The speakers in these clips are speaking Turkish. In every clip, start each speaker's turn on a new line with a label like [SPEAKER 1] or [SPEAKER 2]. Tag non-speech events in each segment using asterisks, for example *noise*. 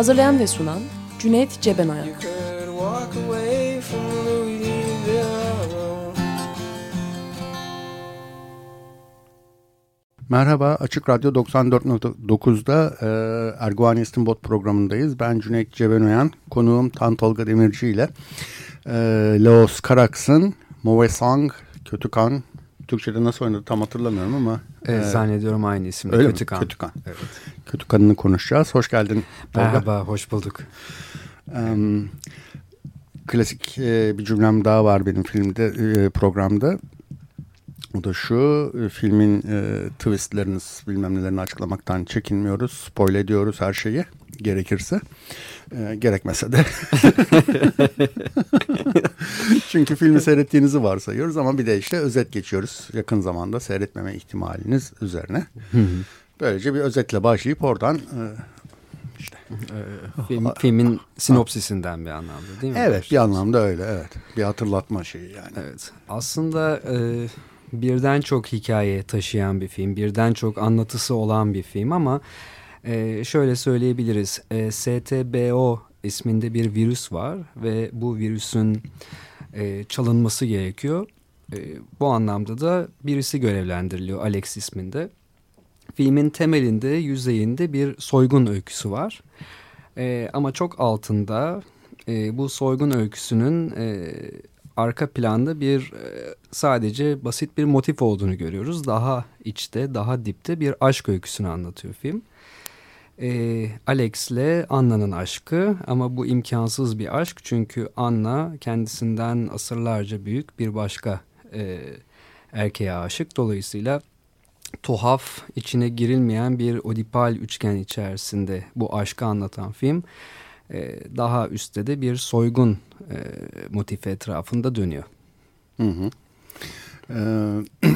[SPEAKER 1] Hazırlayan ve sunan Cüneyt Cebenayak
[SPEAKER 2] Merhaba, Açık Radyo 94.9'da e, Erguvan İstinbot programındayız. Ben Cüneyt Cebenoyan, konuğum Tan Tolga Demirci ile e, Laos Karaks'ın Move Song, Kötü Kan, Türkçe'de nasıl oynadı tam hatırlamıyorum ama.
[SPEAKER 3] Evet,
[SPEAKER 2] e,
[SPEAKER 3] zannediyorum aynı isimde.
[SPEAKER 2] öyle
[SPEAKER 3] Kötü
[SPEAKER 2] mi?
[SPEAKER 3] Kan.
[SPEAKER 2] Kötü Kan.
[SPEAKER 3] Evet.
[SPEAKER 2] Kötü Kan'ını konuşacağız. Hoş geldin.
[SPEAKER 3] Merhaba, hoş bulduk.
[SPEAKER 2] Em, klasik e, bir cümlem daha var benim filmde e, programda. O da şu e, filmin e, twistlerini bilmem nelerini açıklamaktan çekinmiyoruz. Spoil ediyoruz her şeyi gerekirse. E, gerekmese de. *laughs* Çünkü filmi seyrettiğinizi varsayıyoruz ama bir de işte özet geçiyoruz. Yakın zamanda seyretmeme ihtimaliniz üzerine. Böylece bir özetle başlayıp oradan e, işte
[SPEAKER 3] Ee, film, filmin sinopsisinden bir anlamda değil mi?
[SPEAKER 2] Evet bir anlamda öyle evet. Bir hatırlatma şeyi yani.
[SPEAKER 3] Evet. Aslında e, birden çok hikaye taşıyan bir film, birden çok anlatısı olan bir film ama e, şöyle söyleyebiliriz. E, STBO isminde bir virüs var ve bu virüsün e, çalınması gerekiyor. E, bu anlamda da birisi görevlendiriliyor Alex isminde. Filmin temelinde, yüzeyinde bir soygun öyküsü var. E, ama çok altında e, bu soygun öyküsünün e, arka planda bir e, sadece basit bir motif olduğunu görüyoruz. Daha içte, daha dipte bir aşk öyküsünü anlatıyor film. E, Alex'le Anna'nın aşkı ama bu imkansız bir aşk çünkü Anna kendisinden asırlarca büyük bir başka e, erkeğe aşık. Dolayısıyla tuhaf, içine girilmeyen bir odipal üçgen içerisinde bu aşkı anlatan film e, daha üstte de bir soygun e, motifi etrafında dönüyor.
[SPEAKER 2] Hı hı. Ee, *clears throat*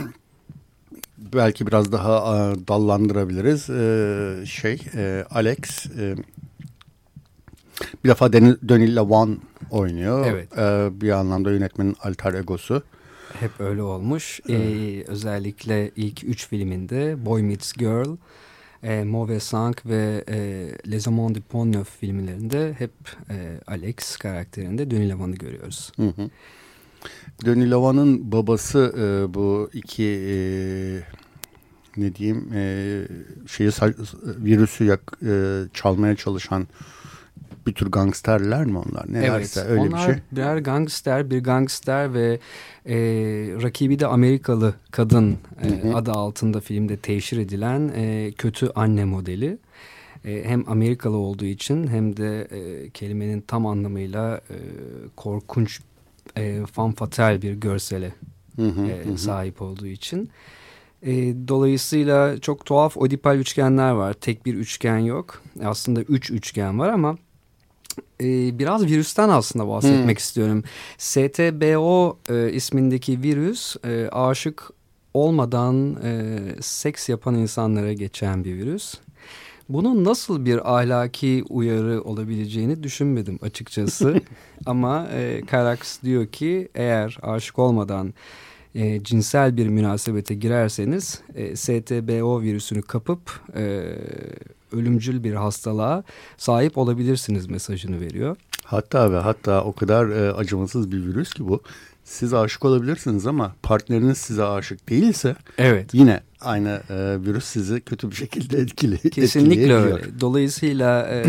[SPEAKER 2] belki biraz daha e, dallandırabiliriz. Ee, şey e, Alex e, bir defa Denis Lavan oynuyor.
[SPEAKER 3] Evet.
[SPEAKER 2] Ee, bir anlamda yönetmenin alter egosu.
[SPEAKER 3] Hep öyle olmuş. E, özellikle ilk üç filminde Boy Meets Girl, e, Mauvais Sang ve e, Les Amants de Pont-Neuf filmlerinde hep e, Alex karakterinde Denis Lavan'ı görüyoruz.
[SPEAKER 2] Hı hı. Denis Lavan'ın babası e, bu iki e, ne diyeyim e, şeyi virüsü yak, e, çalmaya çalışan bir tür gangsterler mi onlar? Nelerse
[SPEAKER 3] evet,
[SPEAKER 2] öyle
[SPEAKER 3] onlar
[SPEAKER 2] bir şey.
[SPEAKER 3] birer gangster, bir gangster ve e, rakibi de Amerikalı kadın e,
[SPEAKER 2] Hı hı.
[SPEAKER 3] adı altında filmde teşhir edilen e, kötü anne modeli. E, hem Amerikalı olduğu için hem de e, kelimenin tam anlamıyla e, korkunç, e, fanfatal bir görsele
[SPEAKER 2] Hı hı,
[SPEAKER 3] e,
[SPEAKER 2] hı
[SPEAKER 3] sahip olduğu için. E, dolayısıyla çok tuhaf odipal üçgenler var. Tek bir üçgen yok. Aslında üç üçgen var ama e, biraz virüsten aslında bahsetmek istiyorum. STBO e, ismindeki virüs e, aşık olmadan e, seks yapan insanlara geçen bir virüs. Bunun nasıl bir ahlaki uyarı olabileceğini düşünmedim açıkçası. *laughs* Ama e, Karax diyor ki eğer aşık olmadan e, cinsel bir münasebete girerseniz e, STBO virüsünü kapıp e, ölümcül bir hastalığa sahip olabilirsiniz mesajını veriyor.
[SPEAKER 2] Hatta ve hatta o kadar e, acımasız bir virüs ki bu. Siz aşık olabilirsiniz ama partneriniz size aşık değilse
[SPEAKER 3] Evet.
[SPEAKER 2] yine aynı e, virüs sizi kötü bir şekilde etkili.
[SPEAKER 3] Kesinlikle öyle. Dolayısıyla e,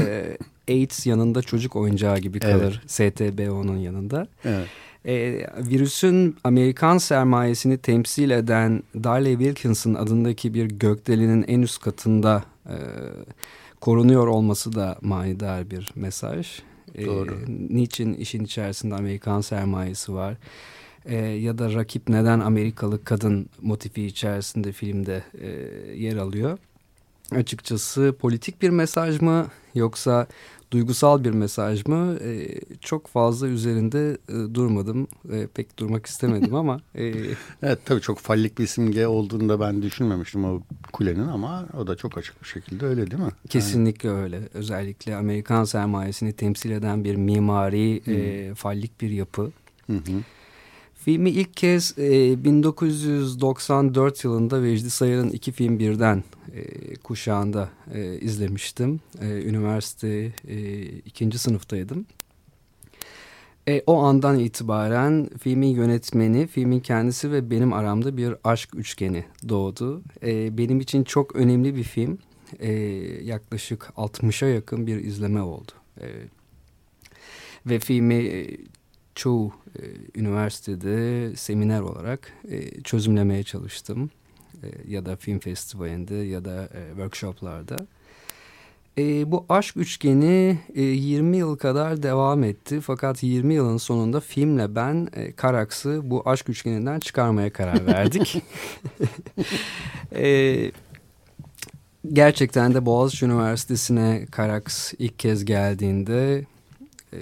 [SPEAKER 3] AIDS yanında çocuk oyuncağı gibi
[SPEAKER 2] Evet.
[SPEAKER 3] kalır STBO'nun yanında.
[SPEAKER 2] Evet.
[SPEAKER 3] E, virüsün Amerikan sermayesini temsil eden Darley Wilkinson adındaki bir gökdelenin en üst katında e, korunuyor olması da manidar bir mesaj. E,
[SPEAKER 2] Doğru.
[SPEAKER 3] niçin işin içerisinde Amerikan sermayesi var? E, ya da rakip neden Amerikalı kadın motifi içerisinde filmde e, yer alıyor? açıkçası politik bir mesaj mı yoksa duygusal bir mesaj mı e, çok fazla üzerinde e, durmadım. E, pek durmak istemedim ama. E, *laughs*
[SPEAKER 2] evet tabii çok fallik bir simge olduğunu da ben düşünmemiştim o kulenin ama o da çok açık bir şekilde öyle değil mi?
[SPEAKER 3] Kesinlikle yani. öyle. Özellikle Amerikan sermayesini temsil eden bir mimari e, fallik bir yapı. Hı hı. Filmi ilk kez e, 1994 yılında Vecdi Sayar'ın iki film birden e, kuşağında e, izlemiştim. E, üniversite e, ikinci sınıftaydım. E, o andan itibaren filmin yönetmeni, filmin kendisi ve benim aramda bir aşk üçgeni doğdu. E, benim için çok önemli bir film. E, yaklaşık 60'a yakın bir izleme oldu. E, ve filmi e, çoğu e, üniversitede seminer olarak e, çözümlemeye çalıştım. E, ya da film festivalinde ya da e, workshoplarda. E, bu aşk üçgeni e, 20 yıl kadar devam etti. Fakat 20 yılın sonunda filmle ben e, Karaks'ı bu aşk üçgeninden çıkarmaya karar verdik. *laughs* e, gerçekten de Boğaziçi Üniversitesi'ne Karaks ilk kez geldiğinde... E,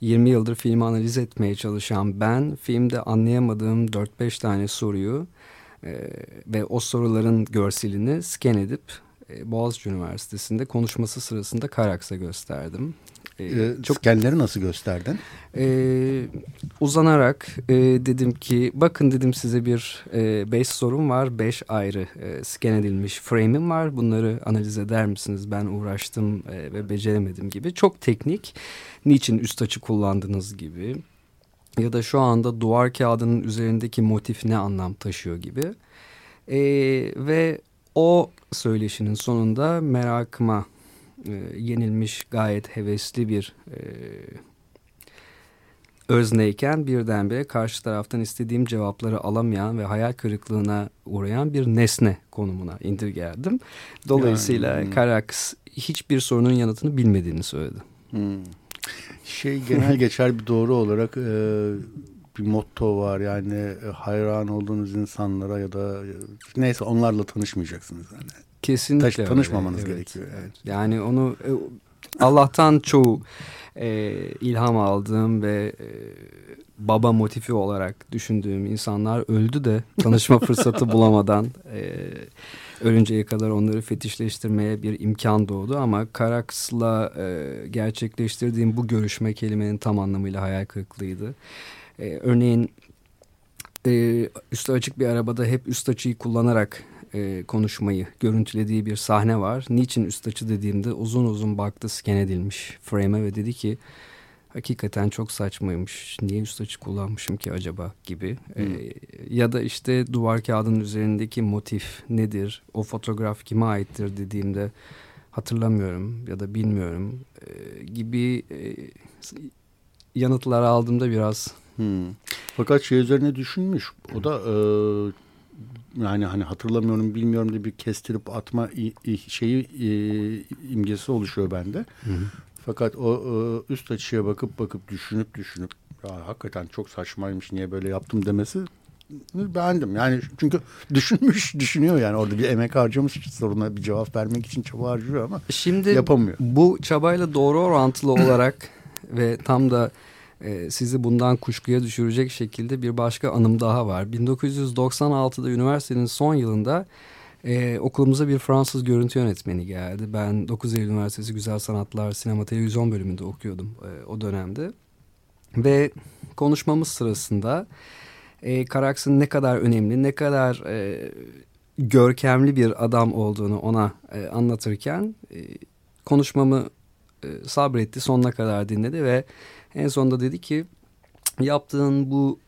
[SPEAKER 3] 20 yıldır filmi analiz etmeye çalışan ben filmde anlayamadığım 4-5 tane soruyu e, ve o soruların görselini scan edip e, Boğaziçi Üniversitesi'nde konuşması sırasında Karaks'a gösterdim.
[SPEAKER 2] Ee, çok Skenleri nasıl gösterdin?
[SPEAKER 3] E, uzanarak e, dedim ki bakın dedim size bir e, beş sorum var. Beş ayrı e, scan edilmiş frame'im var. Bunları analiz eder misiniz? Ben uğraştım e, ve beceremedim gibi. Çok teknik. Niçin üst açı kullandınız gibi. Ya da şu anda duvar kağıdının üzerindeki motif ne anlam taşıyor gibi. E, ve o söyleşinin sonunda merakıma e, yenilmiş gayet hevesli bir e, özneyken birdenbire karşı taraftan istediğim cevapları alamayan ve hayal kırıklığına uğrayan bir nesne konumuna indirgerdim. Dolayısıyla yani, hmm. Karax hiçbir sorunun yanıtını bilmediğini söyledi.
[SPEAKER 2] Hmm. Şey genel *laughs* geçer bir doğru olarak e, bir motto var yani e, hayran olduğunuz insanlara ya da e, neyse onlarla tanışmayacaksınız yani.
[SPEAKER 3] Kesinlikle.
[SPEAKER 2] Taş, tanışmamanız öyle. gerekiyor. Evet,
[SPEAKER 3] yani. yani onu e, Allah'tan çoğu e, ilham aldığım ve e, baba motifi olarak düşündüğüm insanlar öldü de tanışma *laughs* fırsatı bulamadan e, ölünceye kadar onları fetişleştirmeye bir imkan doğdu ama Karaks'la e, gerçekleştirdiğim bu görüşme kelimenin tam anlamıyla hayal kırıklığıydı. E, örneğin e, üstü açık bir arabada hep üst açıyı kullanarak e, konuşmayı görüntülediği bir sahne var. Niçin üst açı dediğimde uzun uzun baktı scan edilmiş frame'e ve dedi ki hakikaten çok saçmaymış. Niye üst açı kullanmışım ki acaba gibi. Hmm. E, ya da işte duvar kağıdının üzerindeki motif nedir? O fotoğraf kime aittir dediğimde hatırlamıyorum ya da bilmiyorum e, gibi e, yanıtlar aldığımda biraz
[SPEAKER 2] Hmm. Fakat şey üzerine düşünmüş. O da e, yani hani hatırlamıyorum bilmiyorum diye bir kestirip atma şeyi e, imgesi oluşuyor bende. Hı hı. Fakat o e, üst açıya bakıp bakıp düşünüp düşünüp ya hakikaten çok saçmaymış niye böyle yaptım demesi beğendim. Yani çünkü düşünmüş, düşünüyor yani orada bir emek harcamış soruna bir cevap vermek için çaba harcıyor ama Şimdi yapamıyor.
[SPEAKER 3] Bu çabayla doğru orantılı *clears throat* olarak ve tam da e, sizi bundan kuşkuya düşürecek şekilde bir başka anım daha var. 1996'da üniversitenin son yılında e, okulumuza bir Fransız görüntü yönetmeni geldi. Ben 9 Eylül Üniversitesi Güzel Sanatlar Sinema Televizyon bölümünde okuyordum e, o dönemde. Ve konuşmamız sırasında e, Karaks'ın ne kadar önemli, ne kadar e, görkemli bir adam olduğunu ona e, anlatırken e, konuşmamı e, sabretti, sonuna kadar dinledi ve en sonunda dedi ki yaptığın bu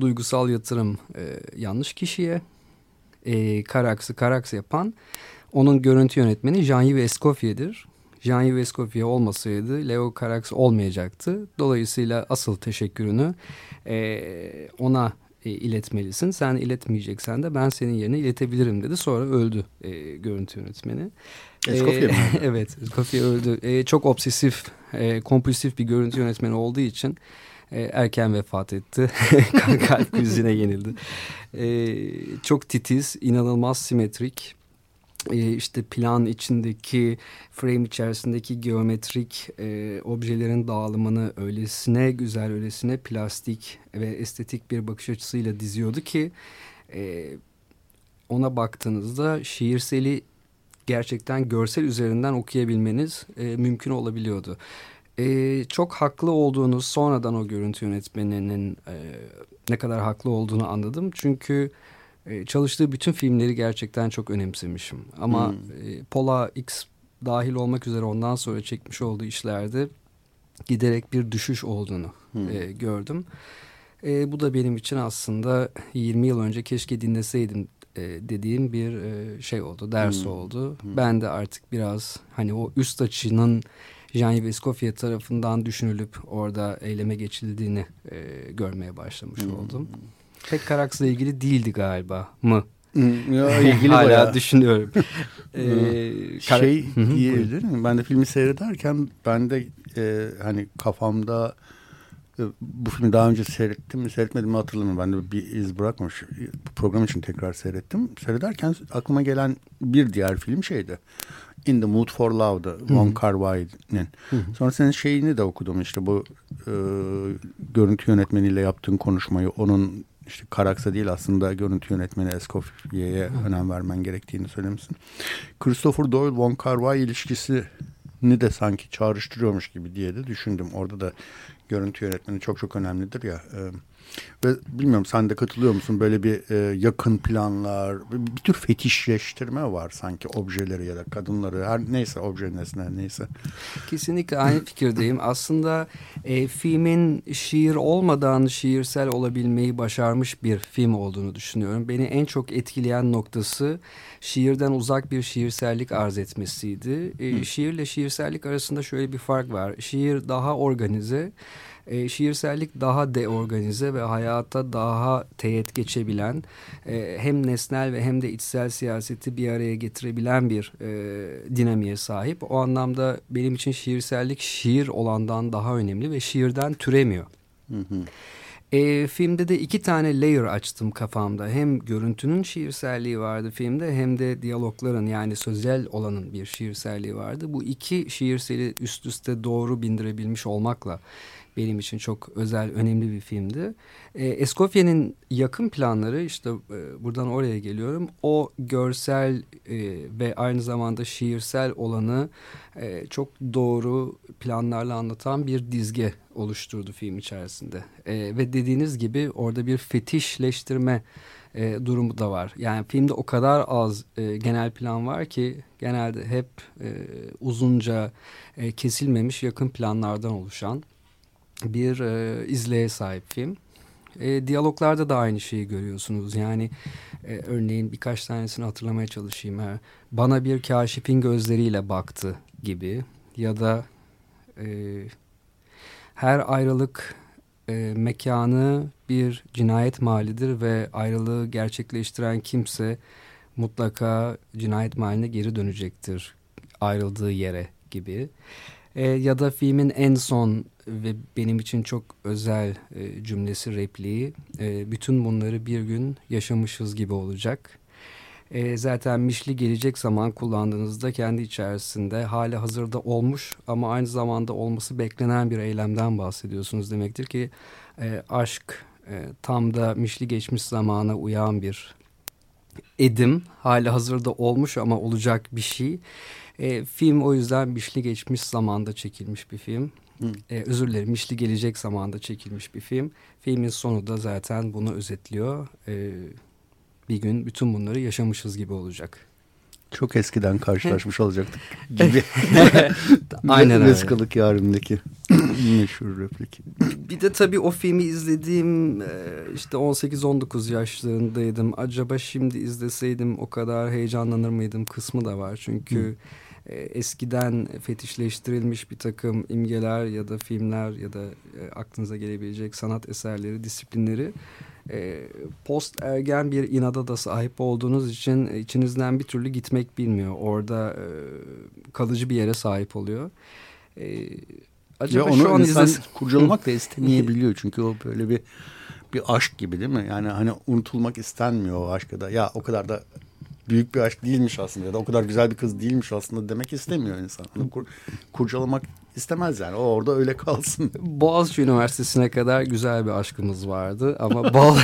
[SPEAKER 3] duygusal yatırım e, yanlış kişiye. E, Karaks'ı Karaks yapan onun görüntü yönetmeni Jean-Yves Escoffier'dir. Jean-Yves Escoffier olmasaydı Leo Karaks olmayacaktı. Dolayısıyla asıl teşekkürünü e, ona e, iletmelisin. Sen iletmeyeceksen de ben senin yerine iletebilirim dedi. Sonra öldü e, görüntü yönetmeni.
[SPEAKER 2] Escoffier mi? *laughs*
[SPEAKER 3] evet, Escoffier öldü. E, çok obsesif, e, kompulsif bir görüntü yönetmeni olduğu için e, erken vefat etti. *laughs* Kalp krizine yenildi. E, çok titiz, inanılmaz simetrik e, işte plan içindeki frame içerisindeki geometrik e, objelerin dağılımını öylesine güzel, öylesine plastik ve estetik bir bakış açısıyla diziyordu ki e, ona baktığınızda şiirseli gerçekten görsel üzerinden okuyabilmeniz e, mümkün olabiliyordu. E, çok haklı olduğunuz sonradan o görüntü yönetmeninin e, ne kadar haklı olduğunu anladım. Çünkü e, çalıştığı bütün filmleri gerçekten çok önemsemişim. Ama hmm. e, Pola X dahil olmak üzere ondan sonra çekmiş olduğu işlerde giderek bir düşüş olduğunu hmm. e, gördüm. E, bu da benim için aslında 20 yıl önce keşke dinleseydim e, dediğim bir e, şey oldu, ders hmm. oldu. Hmm. Ben de artık biraz hani o üst açının Jean-Yves Escoffier tarafından düşünülüp orada eyleme geçildiğini e, görmeye başlamış hmm. oldum. Pek Karaks'la ilgili değildi galiba mı?
[SPEAKER 2] Hmm, ya, *laughs* ilgili
[SPEAKER 3] Hala bayağı. düşünüyorum. *laughs*
[SPEAKER 2] ee, şey iyi değil mi? Ben de filmi seyrederken ben de e, hani kafamda bu filmi daha önce seyrettim mi seyretmedim mi hatırlamıyorum. Ben de bir iz bırakmamış. Program için tekrar seyrettim. Seyrederken aklıma gelen bir diğer film şeydi. In the Mood for Love'dı. Von Kar Wai'nin. Sonra senin şeyini de okudum işte bu e, görüntü yönetmeniyle yaptığın konuşmayı. Onun işte Karaksa değil aslında görüntü yönetmeni Escoffier'e önem vermen gerektiğini söylemişsin. Christopher Doyle Von Kar Wai ilişkisini de sanki çağrıştırıyormuş gibi diye de düşündüm. Orada da görüntü yönetmeni çok çok önemlidir ya. E, ve bilmiyorum sen de katılıyor musun böyle bir e, yakın planlar bir tür fetişleştirme var sanki objeleri ya da kadınları her neyse obje nesne neyse.
[SPEAKER 3] Kesinlikle aynı fikirdeyim. *laughs* Aslında e, filmin şiir olmadan şiirsel olabilmeyi başarmış bir film olduğunu düşünüyorum. Beni en çok etkileyen noktası şiirden uzak bir şiirsellik arz etmesiydi. E, şiirle şiirsellik arasında şöyle bir fark var. Şiir daha organize e, şiirsellik daha deorganize ve hayata daha teğet geçebilen e, hem nesnel ve hem de içsel siyaseti bir araya getirebilen bir e, dinamiğe sahip. O anlamda benim için şiirsellik şiir olandan daha önemli ve şiirden türemiyor. Hı hı. E, filmde de iki tane layer açtım kafamda. Hem görüntünün şiirselliği vardı filmde hem de diyalogların yani sözel olanın bir şiirselliği vardı. Bu iki şiirseli üst üste doğru bindirebilmiş olmakla benim için çok özel, önemli bir filmdi. E, Escoffier'in yakın planları işte e, buradan oraya geliyorum. O görsel e, ve aynı zamanda şiirsel olanı e, çok doğru planlarla anlatan bir dizge oluşturdu film içerisinde. E, ve dediğiniz gibi orada bir fetişleştirme e, durumu da var. Yani filmde o kadar az e, genel plan var ki genelde hep e, uzunca e, kesilmemiş yakın planlardan oluşan bir e, izleye sahip film. E, diyaloglarda da aynı şeyi görüyorsunuz. Yani e, örneğin birkaç tanesini hatırlamaya çalışayım. Ha. Bana bir kaşifin gözleriyle baktı gibi ya da e, her ayrılık e, mekanı bir cinayet mahallidir ve ayrılığı gerçekleştiren kimse mutlaka cinayet mahalline geri dönecektir ayrıldığı yere gibi. E, ya da filmin en son ve benim için çok özel e, cümlesi repliği. E, bütün bunları bir gün yaşamışız gibi olacak. E, zaten mişli gelecek zaman kullandığınızda kendi içerisinde hali hazırda olmuş ama aynı zamanda olması beklenen bir eylemden bahsediyorsunuz demektir ki e, aşk e, tam da mişli geçmiş zamana uyan bir edim hali hazırda olmuş ama olacak bir şey. E, film o yüzden mişli geçmiş zamanda çekilmiş bir film. E, özür dilerim Mişli gelecek zamanda çekilmiş bir film. Filmin sonu da zaten bunu özetliyor. E, bir gün bütün bunları yaşamışız gibi olacak.
[SPEAKER 2] Çok eskiden karşılaşmış olacaktık *laughs* gibi. *laughs*
[SPEAKER 3] Aynen öyle.
[SPEAKER 2] Vesikalık yarimdeki *laughs* meşhur replik.
[SPEAKER 3] Bir de tabii o filmi izlediğim e, işte 18-19 yaşlarındaydım. Acaba şimdi izleseydim o kadar heyecanlanır mıydım kısmı da var. Çünkü... Hı eskiden fetişleştirilmiş bir takım imgeler ya da filmler ya da e, aklınıza gelebilecek sanat eserleri, disiplinleri e, post ergen bir inada da sahip olduğunuz için içinizden bir türlü gitmek bilmiyor. Orada e, kalıcı bir yere sahip oluyor.
[SPEAKER 2] E, acaba onu şu an insan izles... kurcalamak *laughs* da istemeyebiliyor çünkü o böyle bir bir aşk gibi değil mi? Yani hani unutulmak istenmiyor o aşkı da. Ya o kadar da büyük bir aşk değilmiş aslında ya da o kadar güzel bir kız değilmiş aslında demek istemiyor insan. Bunu kur, kurcalamak istemez yani. O orada öyle kalsın. *laughs*
[SPEAKER 3] Boğaziçi Üniversitesi'ne kadar güzel bir aşkımız vardı ama Bal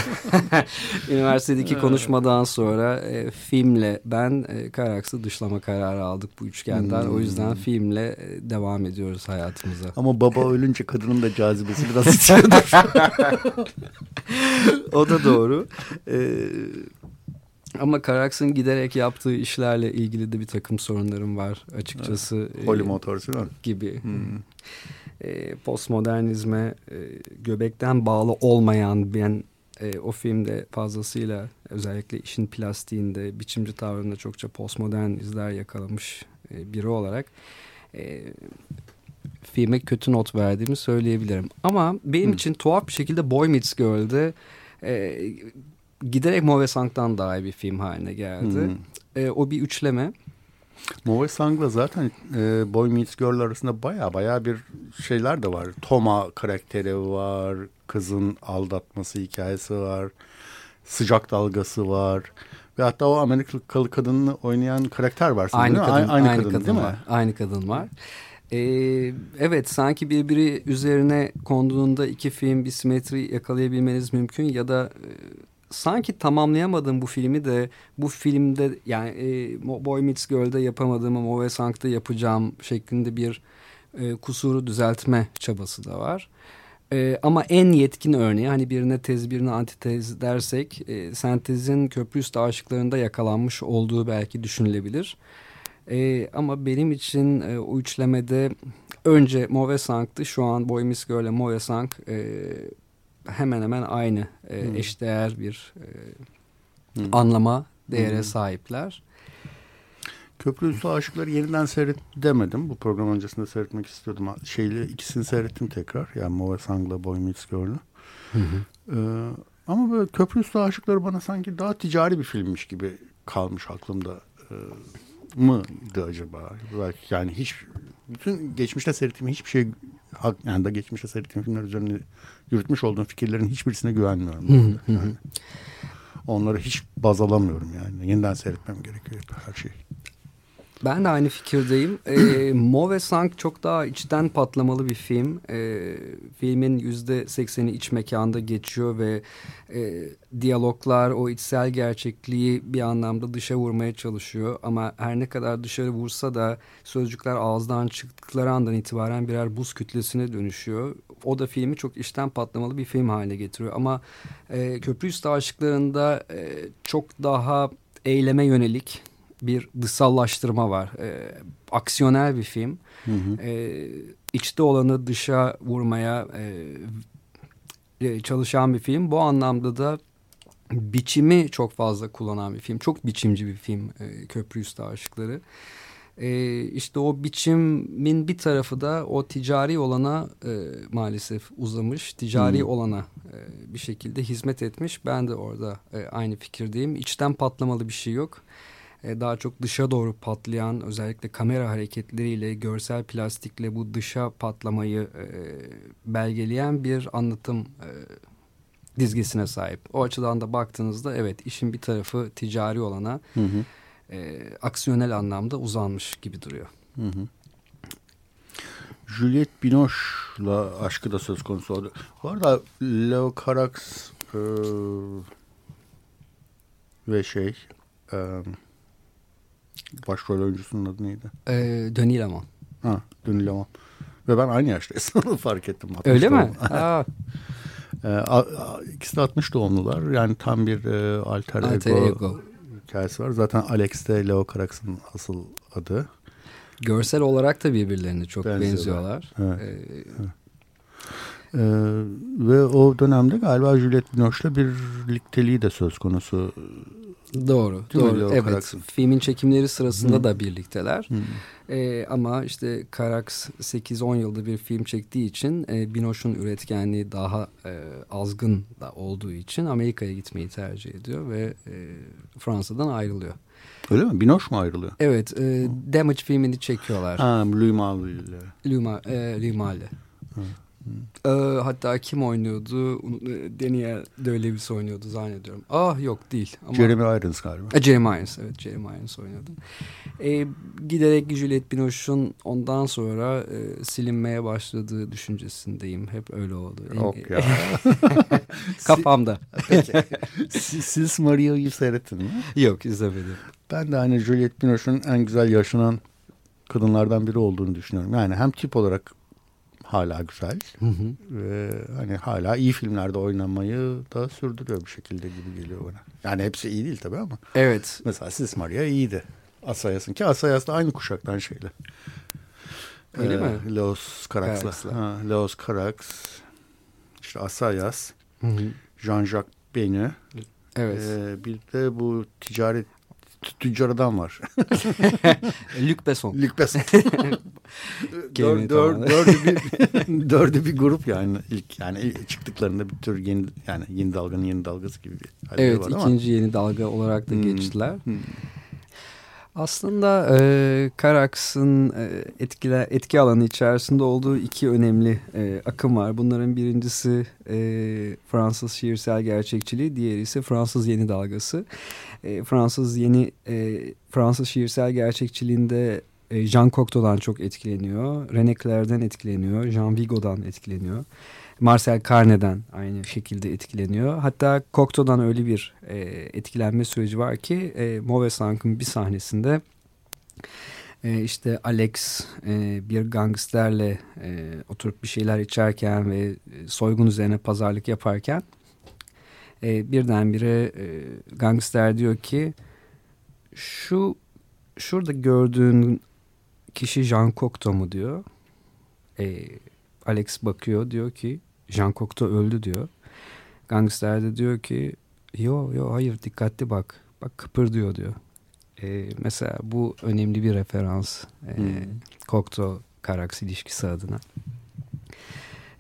[SPEAKER 3] *laughs* Üniversitedeki konuşmadan sonra e, filmle ben e, Karaks'ı dışlama kararı aldık bu üçgenden. Hmm. O yüzden filmle e, devam ediyoruz hayatımıza.
[SPEAKER 2] Ama baba ölünce kadının da cazibesi biraz *laughs* itiyordur.
[SPEAKER 3] o da doğru. Ee, ama Karaks'ın giderek yaptığı işlerle ilgili de bir takım sorunlarım var açıkçası.
[SPEAKER 2] Holy Motors
[SPEAKER 3] Gibi. Hmm. E, postmodernizme e, göbekten bağlı olmayan ben e, o filmde fazlasıyla özellikle işin plastiğinde, biçimci tavrında çokça postmodern izler yakalamış e, biri olarak e, filme kötü not verdiğimi söyleyebilirim. Ama benim hmm. için tuhaf bir şekilde Boy Meets Girl'de e, giderek Move Sang'dan daha iyi bir film haline geldi. Hmm. E, o bir üçleme.
[SPEAKER 2] Move Sang'la zaten e, Boy Meets Girl arasında baya baya bir şeyler de var. Toma karakteri var, kızın aldatması hikayesi var, sıcak dalgası var. Ve hatta o Amerikalı kadını oynayan karakter var.
[SPEAKER 3] Aynı kadın, aynı, aynı, kadın, kadın değil var. Mi? Aynı kadın var. Ee, evet sanki birbiri üzerine konduğunda iki film bir simetri yakalayabilmeniz mümkün ya da e, sanki tamamlayamadım bu filmi de bu filmde yani e, Boy Meets Girl'de yapamadığımı Move Sang'da yapacağım şeklinde bir e, kusuru düzeltme çabası da var. E, ama en yetkin örneği hani birine tez birine antitez dersek e, sentezin köprü üstü aşıklarında yakalanmış olduğu belki düşünülebilir. E, ama benim için e, o üçlemede önce Move Sang'tı şu an Boy Meets Girl ile Move Sang e, hemen hemen aynı e, hmm. eşdeğer bir e, hmm. anlama değere hmm. sahipler.
[SPEAKER 2] Köprü Üstü Aşıkları yeniden seyret demedim. Bu program öncesinde seyretmek istiyordum. Şeyli ikisini seyrettim tekrar. Yani Move Sang'la Boy Meets Girl'ü. Ee, ama böyle Köprü Üstü Aşıkları bana sanki daha ticari bir filmmiş gibi kalmış aklımda. Ee, mıydı acaba? Belki yani hiç bütün geçmişte seyrettiğim hiçbir şey yani da geçmişte seyrettiğim filmler üzerine yürütmüş olduğum fikirlerin hiçbirisine güvenmiyorum. yani. Onları hiç baz alamıyorum yani. Yeniden seyretmem gerekiyor her şeyi.
[SPEAKER 3] Ben de aynı fikirdeyim. *clears throat* E, Mo ve Sang çok daha içten patlamalı bir film. E, filmin yüzde sekseni iç mekanda geçiyor ve e, diyaloglar o içsel gerçekliği bir anlamda dışa vurmaya çalışıyor. Ama her ne kadar dışarı vursa da sözcükler ağızdan çıktıkları andan itibaren birer buz kütlesine dönüşüyor. O da filmi çok içten patlamalı bir film haline getiriyor. Ama e, Köprü Üstü Aşıkları'nda e, çok daha eyleme yönelik bir dışsallaştırma var. E, aksiyonel bir film. Hı hı. E, içte olanı dışa vurmaya e, e, çalışan bir film. Bu anlamda da biçimi çok fazla kullanan bir film. Çok biçimci bir film e, Köprü Üstü Aşıkları. E, işte o biçimin bir tarafı da o ticari olana e, maalesef uzamış. Ticari hmm. olana e, bir şekilde hizmet etmiş. Ben de orada e, aynı fikirdeyim. İçten patlamalı bir şey yok. E, daha çok dışa doğru patlayan özellikle kamera hareketleriyle görsel plastikle bu dışa patlamayı e, belgeleyen bir anlatım e, dizgisine sahip. O açıdan da baktığınızda evet işin bir tarafı ticari olana hı hı. E, aksiyonel anlamda uzanmış gibi duruyor. Hı hı.
[SPEAKER 2] Juliette Binoche'la aşkı da söz konusu oldu. Bu arada Leo Carax e, ve şey e, Başrol oyuncusunun adı neydi?
[SPEAKER 3] Ee, Denis Lemon.
[SPEAKER 2] Ha, Denis Lemon. Ve ben aynı yaştayız. fark ettim.
[SPEAKER 3] Öyle mi? *laughs*
[SPEAKER 2] ee, ikisi de 60 doğumlular. Yani tam bir e, alter, alter ego, ego hikayesi var. Zaten Alex de Leo Carax'ın asıl adı.
[SPEAKER 3] Görsel olarak da birbirlerine çok benziyorlar. benziyorlar. Evet. Ee,
[SPEAKER 2] evet. Ee, ve o dönemde galiba Juliette Binoche'la birlikteliği de söz konusu
[SPEAKER 3] Doğru, doğru. Evet, Karaksın. filmin çekimleri sırasında Hı. da birlikteler. Ee, ama işte Karaks 8-10 yılda bir film çektiği için e, Binoche'un üretkenliği daha e, azgın da olduğu için Amerika'ya gitmeyi tercih ediyor ve e, Fransa'dan ayrılıyor.
[SPEAKER 2] Öyle mi? Binoche mu ayrılıyor?
[SPEAKER 3] Evet, e, Damage filmini çekiyorlar.
[SPEAKER 2] Ha, Louis Malle
[SPEAKER 3] ile. Louis, e. Ee, hatta kim oynuyordu? Unu- Daniel Day-Lewis oynuyordu zannediyorum. Ah yok değil. Ama...
[SPEAKER 2] Jeremy Irons galiba.
[SPEAKER 3] E, Jeremy Irons evet Jeremy Irons oynadı. E, giderek Juliette Binoche'un ondan sonra e, silinmeye başladığı düşüncesindeyim. Hep öyle oldu.
[SPEAKER 2] Yok ya. *laughs*
[SPEAKER 3] Kafamda.
[SPEAKER 2] Si- Sils Maria'yı seyrettin mi?
[SPEAKER 3] Yok izlemedim.
[SPEAKER 2] Ben de hani Juliette Binoche'un en güzel yaşanan kadınlardan biri olduğunu düşünüyorum. Yani hem tip olarak hala güzel ve hani hala iyi filmlerde oynamayı da sürdürüyor bir şekilde gibi geliyor bana. Yani hepsi iyi değil tabii ama.
[SPEAKER 3] Evet.
[SPEAKER 2] Mesela Sils Maria iyiydi. Asayas'ın ki Asayas da aynı kuşaktan şeyle.
[SPEAKER 3] Öyle
[SPEAKER 2] Ee,
[SPEAKER 3] mi?
[SPEAKER 2] Leos Carax'la.
[SPEAKER 3] Carax'la.
[SPEAKER 2] Ha, Leos Carax. İşte Asayas.
[SPEAKER 3] Hı hı.
[SPEAKER 2] Jean-Jacques Beni.
[SPEAKER 3] Evet.
[SPEAKER 2] Ee, bir de bu ticaret tüccar adam var. *laughs*
[SPEAKER 3] Luc Besson.
[SPEAKER 2] Luc Besson. *laughs* Dör, dör, dördü, bir, *laughs* dördü bir grup yani ilk yani ilk çıktıklarında bir tür yeni yani yeni dalganın yeni dalgası gibi bir
[SPEAKER 3] Evet
[SPEAKER 2] var ama.
[SPEAKER 3] ikinci yeni dalga olarak da
[SPEAKER 2] Hmm.
[SPEAKER 3] geçtiler.
[SPEAKER 2] Hmm.
[SPEAKER 3] Aslında e, Carax'ın e, etkile, etki alanı içerisinde olduğu iki önemli e, akım var. Bunların birincisi e, Fransız şiirsel gerçekçiliği, diğeri ise Fransız yeni dalgası. E, Fransız yeni e, Fransız şiirsel gerçekçiliğinde e, Jean Cocteau'dan çok etkileniyor. René Clair'den etkileniyor. Jean Vigo'dan etkileniyor. Marcel Carné'den aynı şekilde etkileniyor. Hatta Cocteau'dan öyle bir e, etkilenme süreci var ki e, Mauvais Sank'ın bir sahnesinde e, işte Alex e, bir gangsterle e, oturup bir şeyler içerken ve e, soygun üzerine pazarlık yaparken e, birdenbire e, gangster diyor ki şu şurada gördüğün kişi Jean Cocteau mu diyor. E, Alex bakıyor diyor ki Jean Cocteau öldü diyor. Gangster de diyor ki yo yo hayır dikkatli bak. Bak kıpırdıyor diyor. E, mesela bu önemli bir referans. E,
[SPEAKER 2] Hmm.
[SPEAKER 3] Cocteau Carax ilişkisi adına.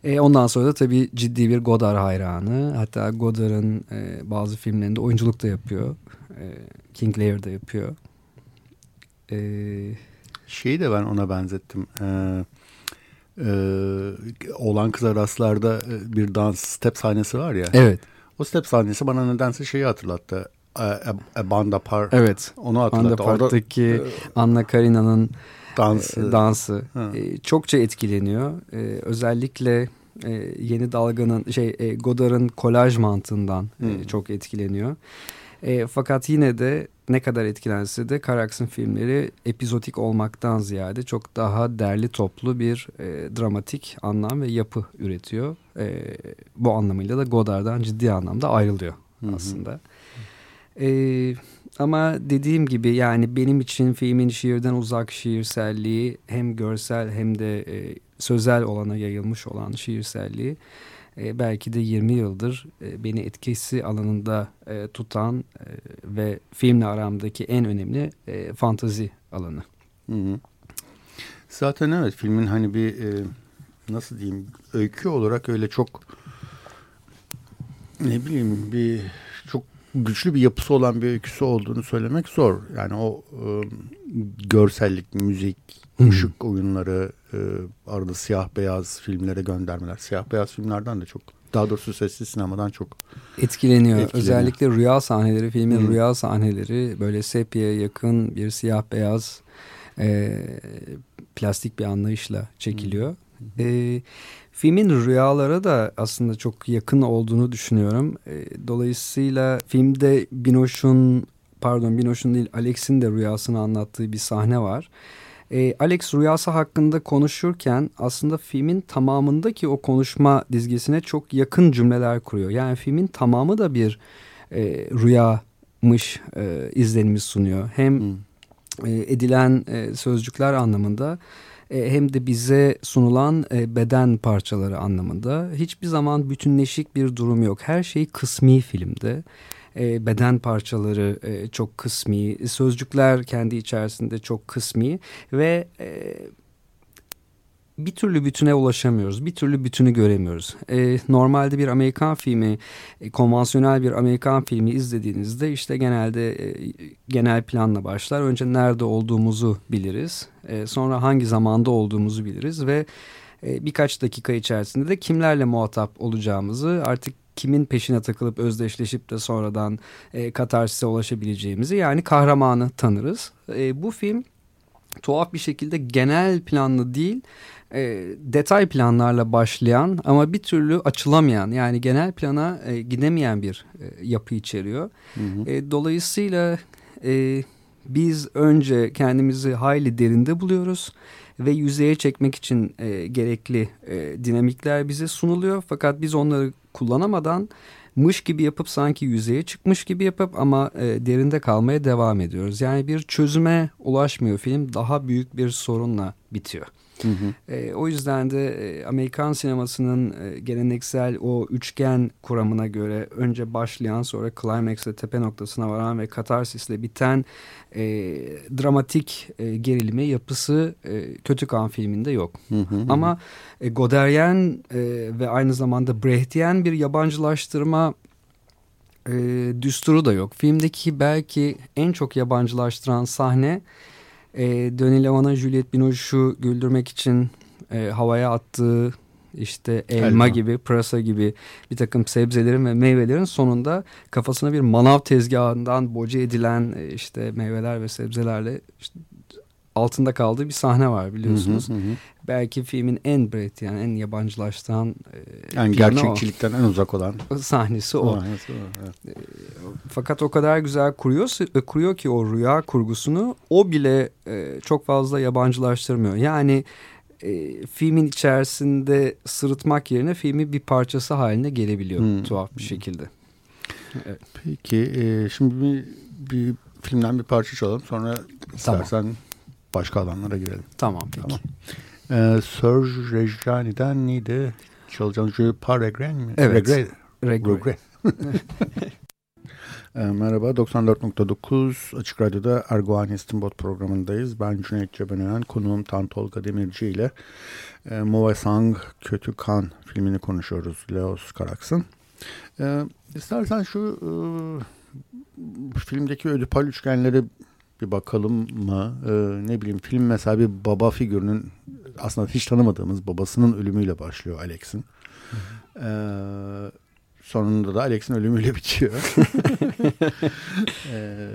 [SPEAKER 3] E, ondan sonra da tabii ciddi bir Godard hayranı. Hatta Godard'ın e, bazı filmlerinde oyunculuk da yapıyor. E, King Lear da yapıyor. E,
[SPEAKER 2] Şeyi de ben ona benzettim. Ee, e, Oğlan Kıza Rastlar'da e, bir dans step sahnesi var ya.
[SPEAKER 3] evet,
[SPEAKER 2] O step sahnesi bana nedense şeyi hatırlattı. A, a, a Banda Par.
[SPEAKER 3] evet.
[SPEAKER 2] Onu hatırlattı. Orada
[SPEAKER 3] Andapart'taki
[SPEAKER 2] e,
[SPEAKER 3] Anna Karina'nın
[SPEAKER 2] dansı.
[SPEAKER 3] e, dansı
[SPEAKER 2] Ha.
[SPEAKER 3] e, çokça etkileniyor. E, özellikle e, yeni dalganın şey e, Godard'ın kolaj mantığından e, çok etkileniyor. E, fakat yine de ne kadar etkilense de Carax'ın filmleri epizotik olmaktan ziyade çok daha derli toplu bir e, dramatik anlam ve yapı üretiyor. E, bu anlamıyla da Godard'dan ciddi anlamda ayrılıyor
[SPEAKER 2] Hı hı.
[SPEAKER 3] aslında. E, ama dediğim gibi yani benim için filmin şiirden uzak şiirselliği hem görsel hem de e, sözel olana yayılmış olan şiirselliği e, belki de 20 yıldır e, beni etkisi alanında e, tutan ve filmle aramdaki en önemli fantazi alanı.
[SPEAKER 2] Zaten evet filmin hani bir nasıl diyeyim öykü olarak öyle çok ne bileyim bir çok güçlü bir yapısı olan bir öyküsü olduğunu söylemek zor. Yani o e, görsellik, müzik,
[SPEAKER 3] Hı.
[SPEAKER 2] ışık oyunları, e, arada siyah beyaz filmlere göndermeler. Siyah beyaz filmlerden de çok daha doğrusu sesli sinemadan çok
[SPEAKER 3] Etkileniyor.
[SPEAKER 2] Etkileniyor.
[SPEAKER 3] Özellikle rüya sahneleri, filmin
[SPEAKER 2] Hı.
[SPEAKER 3] rüya sahneleri böyle sepya'ya yakın bir siyah beyaz e, plastik bir anlayışla çekiliyor. E, filmin rüyalara da aslında çok yakın olduğunu düşünüyorum. E, dolayısıyla filmde Binoche'un pardon Binoche'un değil Alex'in de rüyasını anlattığı bir sahne var. E, Alex rüyası hakkında konuşurken aslında filmin tamamındaki o konuşma dizgesine çok yakın cümleler kuruyor. Yani filmin tamamı da bir e, rüyamış e, izlenimi sunuyor. Hem
[SPEAKER 2] Hı.
[SPEAKER 3] e, edilen e, sözcükler anlamında e, hem de bize sunulan e, beden parçaları anlamında hiçbir zaman bütünleşik bir durum yok. Her şey kısmi filmde. E, beden parçaları e, çok kısmi, sözcükler kendi içerisinde çok kısmi ve e, bir türlü bütüne ulaşamıyoruz. Bir türlü bütünü göremiyoruz. E, normalde bir Amerikan filmi, e, konvansiyonel bir Amerikan filmi izlediğinizde işte genelde e, genel planla başlar. Önce nerede olduğumuzu biliriz. E, sonra hangi zamanda olduğumuzu biliriz ve e, birkaç dakika içerisinde de kimlerle muhatap olacağımızı artık kimin peşine takılıp özdeşleşip de sonradan e, katarsise ulaşabileceğimizi yani kahramanı tanırız. E, bu film tuhaf bir şekilde genel planlı değil e, detay planlarla başlayan ama bir türlü açılamayan yani genel plana e, gidemeyen bir e, yapı içeriyor. Hı hı. E, dolayısıyla e, biz önce kendimizi hayli derinde buluyoruz ve yüzeye çekmek için e, gerekli e, dinamikler bize sunuluyor. Fakat biz onları kullanamadan mış gibi yapıp sanki yüzeye çıkmış gibi yapıp ama e, derinde kalmaya devam ediyoruz. Yani bir çözüme ulaşmıyor film daha büyük bir sorunla bitiyor. Hı hı. E, o yüzden de e, Amerikan sinemasının e, geleneksel o üçgen kuramına göre önce başlayan sonra climax'le tepe noktasına varan ve katarsisle biten e, dramatik e, gerilimi yapısı e, Kötü Kan filminde yok. Hı hı hı. Ama e, Goderian e, ve aynı zamanda Brechtien bir yabancılaştırma e, düsturu da yok. Filmdeki belki en çok yabancılaştıran sahne e, Denis Levan'a Juliette Binoche'u güldürmek için e, havaya attığı işte elma, elma gibi, pırasa gibi bir takım sebzelerin ve meyvelerin sonunda kafasına bir manav tezgahından boca edilen e, işte meyveler ve sebzelerle işte altında kaldığı bir sahne var biliyorsunuz. Hı hı hı. Belki filmin en Brett yani en yabancılaştıran
[SPEAKER 2] e, yani gerçekçilikten o. en uzak olan *laughs*
[SPEAKER 3] sahnesi o. Sahnesi o evet. E, fakat o kadar güzel kuruyor e, kuruyor ki o rüya kurgusunu o bile e, çok fazla yabancılaştırmıyor. Yani e, filmin içerisinde sırıtmak yerine filmi bir parçası haline gelebiliyor hmm. tuhaf bir şekilde.
[SPEAKER 2] Evet. Peki e, şimdi bir, bir filmden bir parça çalalım sonra tamam. istersen başka alanlara girelim.
[SPEAKER 3] Tamam peki. Tamam.
[SPEAKER 2] Ee, Serge Reggiani'den neydi? Çalacağım Je pas regret mi?
[SPEAKER 3] Evet. Regret. Regret. *laughs*
[SPEAKER 2] ee, merhaba 94.9 Açık Radyo'da Erguvan İstinbot programındayız. Ben Cüneyt Cebenören, konuğum Tan Tolga Demirci ile e, Mova Sang Kötü Kan filmini konuşuyoruz. Leos Karaks'ın. Ee, istersen şu e, filmdeki ödipal üçgenleri bir bakalım mı? Ee, ne bileyim film mesela bir baba figürünün aslında hiç tanımadığımız babasının ölümüyle başlıyor Alex'in. Ee, sonunda da Alex'in ölümüyle *laughs* bitiyor. ee,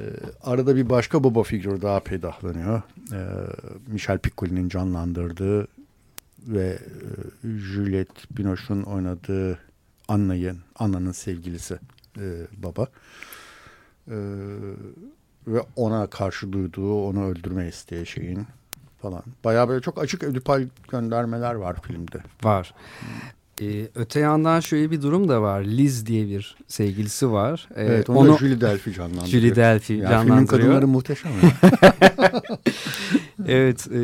[SPEAKER 2] arada bir başka baba figürü daha peydahlanıyor. Ee, Michel Piccoli'nin canlandırdığı ve e, Juliette Binoche'un oynadığı Anna'nın Anna'nın sevgilisi e, baba. Ee, ve ona karşı duyduğu, onu öldürme isteği şeyin falan. Bayağı böyle çok açık ödipal göndermeler var filmde.
[SPEAKER 3] Var. Ee, öte yandan şöyle bir durum da var. Liz diye bir sevgilisi var.
[SPEAKER 2] Ee, evet onu, onu Julie Delphi canlandırıyor.
[SPEAKER 3] Julie Delphi yani canlandırıyor. Filmin
[SPEAKER 2] kadınları muhteşem. *laughs*
[SPEAKER 3] evet. E,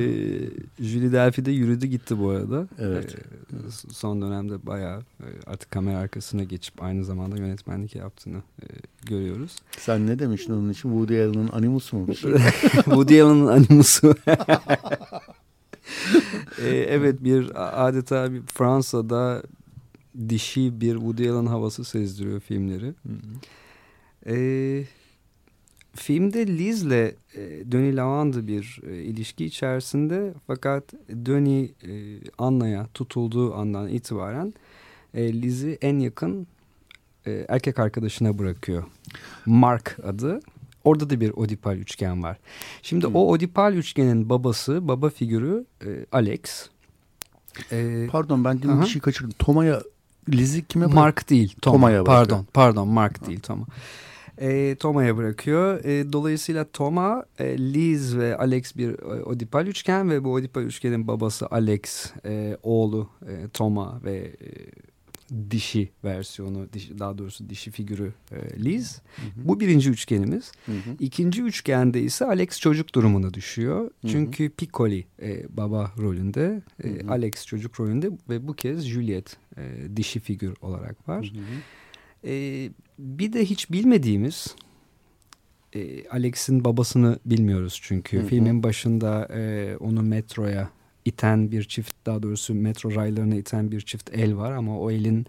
[SPEAKER 3] Julie Delphi de yürüdü gitti bu arada.
[SPEAKER 2] Evet. E,
[SPEAKER 3] son dönemde bayağı e, artık kamera arkasına geçip aynı zamanda yönetmenlik yaptığını e, görüyoruz.
[SPEAKER 2] Sen ne demiştin onun için? Woody Allen'ın animusu mu? *laughs*
[SPEAKER 3] Woody Allen'ın animusu. *laughs* e, evet bir adeta bir Fransa'da dişi bir Woody Allen havası sezdiriyor filmleri. Hı hı. E, filmde Liz'le e, Döni Lavanda bir e, ilişki içerisinde fakat Döni e, Anna'ya tutulduğu andan itibaren e, Liz'i en yakın e, erkek arkadaşına bırakıyor. Mark adı Orada da bir odipal üçgen var. Şimdi hmm. o odipal üçgenin babası, baba figürü e, Alex.
[SPEAKER 2] E, Pardon ben demin bir şey kaçırdım. Toma'ya Liz'i kime?
[SPEAKER 3] Mark değil. Tom. Toma'ya Pardon, pardon Mark değil Toma. E, Toma'ya bırakıyor. E, dolayısıyla Toma, e, Liz ve Alex bir e, odipal üçgen ve bu odipal üçgenin babası Alex, e, oğlu e, Toma ve e, dişi versiyonu, dişi, daha doğrusu dişi figürü e, Liz. Hı hı. Bu birinci üçgenimiz. Hı hı. İkinci üçgende ise Alex çocuk durumuna düşüyor. Hı hı. Çünkü Piccoli e, baba rolünde, e, hı hı. Alex çocuk rolünde ve bu kez Juliet e, dişi figür olarak var. Hı hı. E, bir de hiç bilmediğimiz e, Alex'in babasını bilmiyoruz çünkü. Hı hı. Filmin başında e, onu metroya iten bir çift daha doğrusu metro raylarına iten bir çift el var ama o elin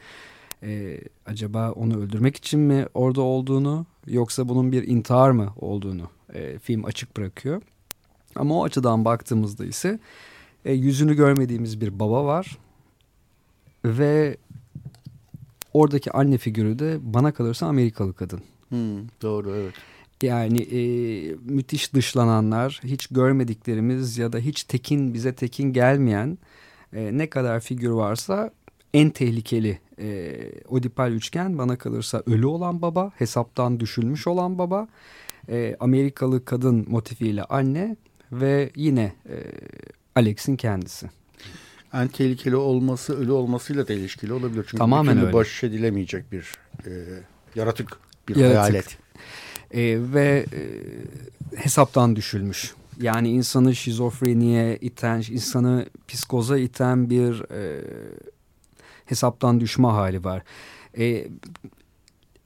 [SPEAKER 3] e, acaba onu öldürmek için mi orada olduğunu yoksa bunun bir intihar mı olduğunu e, film açık bırakıyor. Ama o açıdan baktığımızda ise E, yüzünü görmediğimiz bir baba var. Ve oradaki anne figürü de bana kalırsa Amerikalı kadın.
[SPEAKER 2] Hmm, doğru evet.
[SPEAKER 3] Yani e, müthiş dışlananlar, hiç görmediklerimiz ya da hiç tekin bize tekin gelmeyen e, ne kadar figür varsa en tehlikeli e, Oedipal üçgen bana kalırsa ölü olan baba, hesaptan düşülmüş olan baba, e, Amerikalı kadın motifiyle anne ve yine e, Alex'in kendisi.
[SPEAKER 2] En tehlikeli olması ölü olmasıyla da ilişkili olabilir. Çünkü
[SPEAKER 3] Tamamen öyle.
[SPEAKER 2] baş edilemeyecek bir e, yaratık, bir
[SPEAKER 3] Yaratık.
[SPEAKER 2] hayalet.
[SPEAKER 3] E, ve e, hesaptan düşülmüş. Yani insanı şizofreniye iten, insanı psikoza iten bir e, hesaptan düşme hali var. E,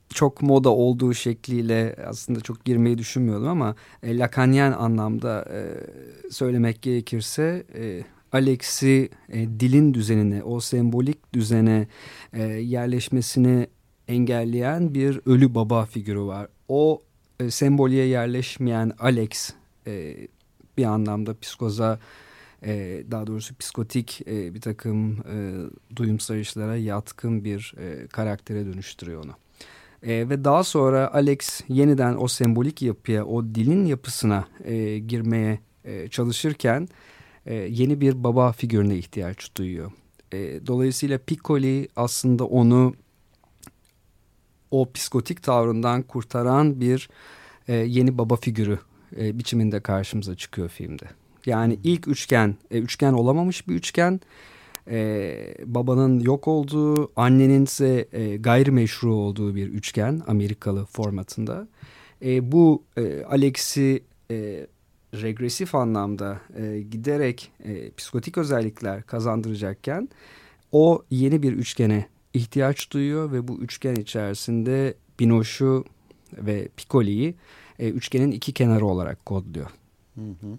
[SPEAKER 3] çok moda olduğu şekliyle aslında çok girmeyi düşünmüyordum ama e, Lacanien anlamda e, söylemek gerekirse e, Alex'i e, dilin düzenine, o sembolik düzene e, yerleşmesini engelleyen bir ölü baba figürü var. O e, sembolye yerleşmeyen Alex e, bir anlamda psikoza e, daha doğrusu psikotik e, bir takım e, duyum sayışlara yatkın bir e, karaktere dönüştürüyor onu. E, ve daha sonra Alex yeniden o sembolik yapıya, o dilin yapısına e, girmeye e, çalışırken e, yeni bir baba figürüne ihtiyaç duyuyor. E, dolayısıyla Piccoli aslında onu o psikotik tavrından kurtaran bir e, yeni baba figürü e, biçiminde karşımıza çıkıyor filmde. Yani ilk üçgen, e, üçgen olamamış bir üçgen. E, babanın yok olduğu, annenin ise e, gayrimeşru olduğu bir üçgen Amerikalı formatında. E, bu e, Alex'i e, regresif anlamda e, giderek e, psikotik özellikler kazandıracakken o yeni bir üçgene ihtiyaç duyuyor ve bu üçgen içerisinde Binoş'u ve Piccoli'yi e, üçgenin iki kenarı olarak kodluyor.
[SPEAKER 2] Hı hı.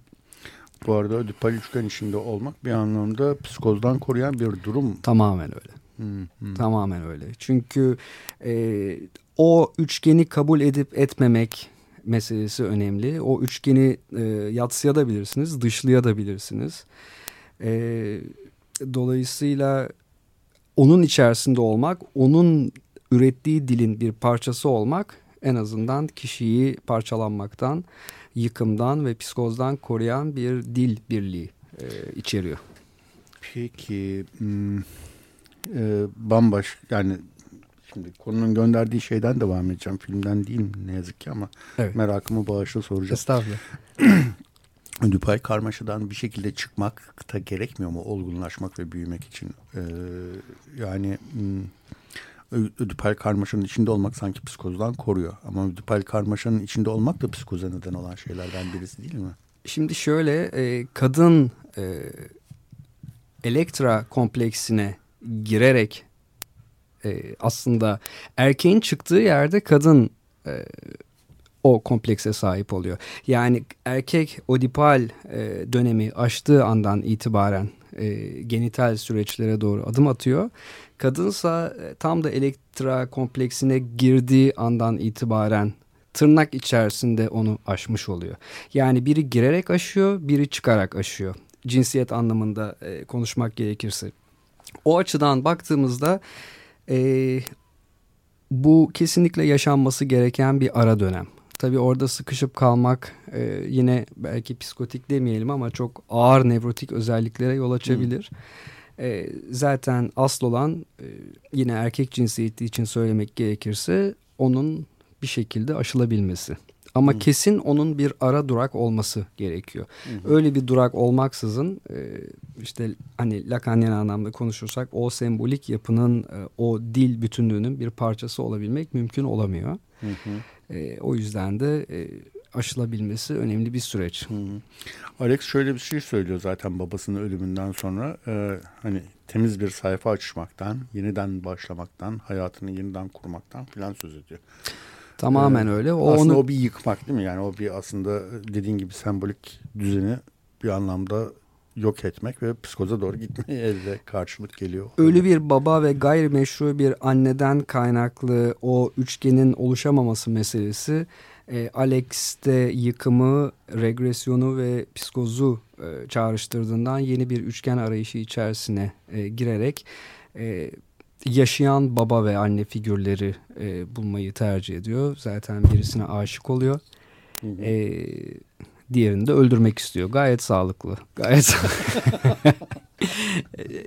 [SPEAKER 2] Bu arada Ödipal üçgen içinde olmak bir anlamda psikozdan koruyan bir durum.
[SPEAKER 3] Tamamen öyle.
[SPEAKER 2] Hı hı.
[SPEAKER 3] Tamamen öyle. Çünkü e, o üçgeni kabul edip etmemek meselesi önemli. O üçgeni e, yatsıyabilirsiniz, dışlayabilirsiniz. E, dolayısıyla onun içerisinde olmak, onun ürettiği dilin bir parçası olmak en azından kişiyi parçalanmaktan, yıkımdan ve psikozdan koruyan bir dil birliği e, içeriyor.
[SPEAKER 2] Peki hmm, e, bambaşka yani şimdi konunun gönderdiği şeyden devam edeceğim. Filmden değil ne yazık ki ama
[SPEAKER 3] Evet.
[SPEAKER 2] merakımı bağışla soracağım.
[SPEAKER 3] Estağfurullah. *clears throat*
[SPEAKER 2] Ödipal karmaşadan bir şekilde çıkmak da gerekmiyor mu olgunlaşmak ve büyümek için? Ee, yani hmm, ödipal karmaşanın içinde olmak sanki psikozdan koruyor. Ama ödipal karmaşanın içinde olmak da psikoza neden olan şeylerden birisi değil mi?
[SPEAKER 3] Şimdi şöyle e, kadın e, Elektra kompleksine girerek e, aslında erkeğin çıktığı yerde kadın e, o komplekse sahip oluyor. Yani erkek odipal e, dönemi aştığı andan itibaren e, genital süreçlere doğru adım atıyor. Kadınsa e, tam da elektra kompleksine girdiği andan itibaren tırnak içerisinde onu aşmış oluyor. Yani biri girerek aşıyor, biri çıkarak aşıyor. Cinsiyet anlamında e, konuşmak gerekirse. O açıdan baktığımızda e, bu kesinlikle yaşanması gereken bir ara dönem. Tabii orada sıkışıp kalmak e, yine belki psikotik demeyelim ama çok ağır nevrotik özelliklere yol açabilir. E, zaten asıl olan e, yine erkek cinsiyeti için söylemek gerekirse onun bir şekilde aşılabilmesi. Ama
[SPEAKER 2] Hı.
[SPEAKER 3] kesin onun bir ara durak olması gerekiyor. Öyle bir durak olmaksızın e, işte hani Lacanien anlamda konuşursak o sembolik yapının e, o dil bütünlüğünün bir parçası olabilmek mümkün olamıyor.
[SPEAKER 2] Hı hı.
[SPEAKER 3] E, o yüzden de e, aşılabilmesi önemli bir süreç.
[SPEAKER 2] Hı hı. Alex şöyle bir şey söylüyor zaten babasının ölümünden sonra. Ee, hani temiz bir sayfa açmaktan, yeniden başlamaktan, hayatını yeniden kurmaktan filan söz ediyor.
[SPEAKER 3] Tamamen
[SPEAKER 2] Ee,
[SPEAKER 3] öyle. O
[SPEAKER 2] aslında
[SPEAKER 3] onu
[SPEAKER 2] o bir yıkmak değil mi? Yani o bir aslında dediğin gibi sembolik düzeni bir anlamda yok etmek ve psikoza doğru gitmeye elde karşılık geliyor.
[SPEAKER 3] ölü bir baba ve gayrimeşru bir anneden kaynaklı o üçgenin oluşamaması meselesi e, Alex'te yıkımı, regresyonu ve psikozu e, çağrıştırdığından yeni bir üçgen arayışı içerisine e, girerek e, yaşayan baba ve anne figürleri e, bulmayı tercih ediyor. Zaten birisine aşık oluyor. E, diğerini de öldürmek istiyor. Gayet sağlıklı. Gayet *laughs*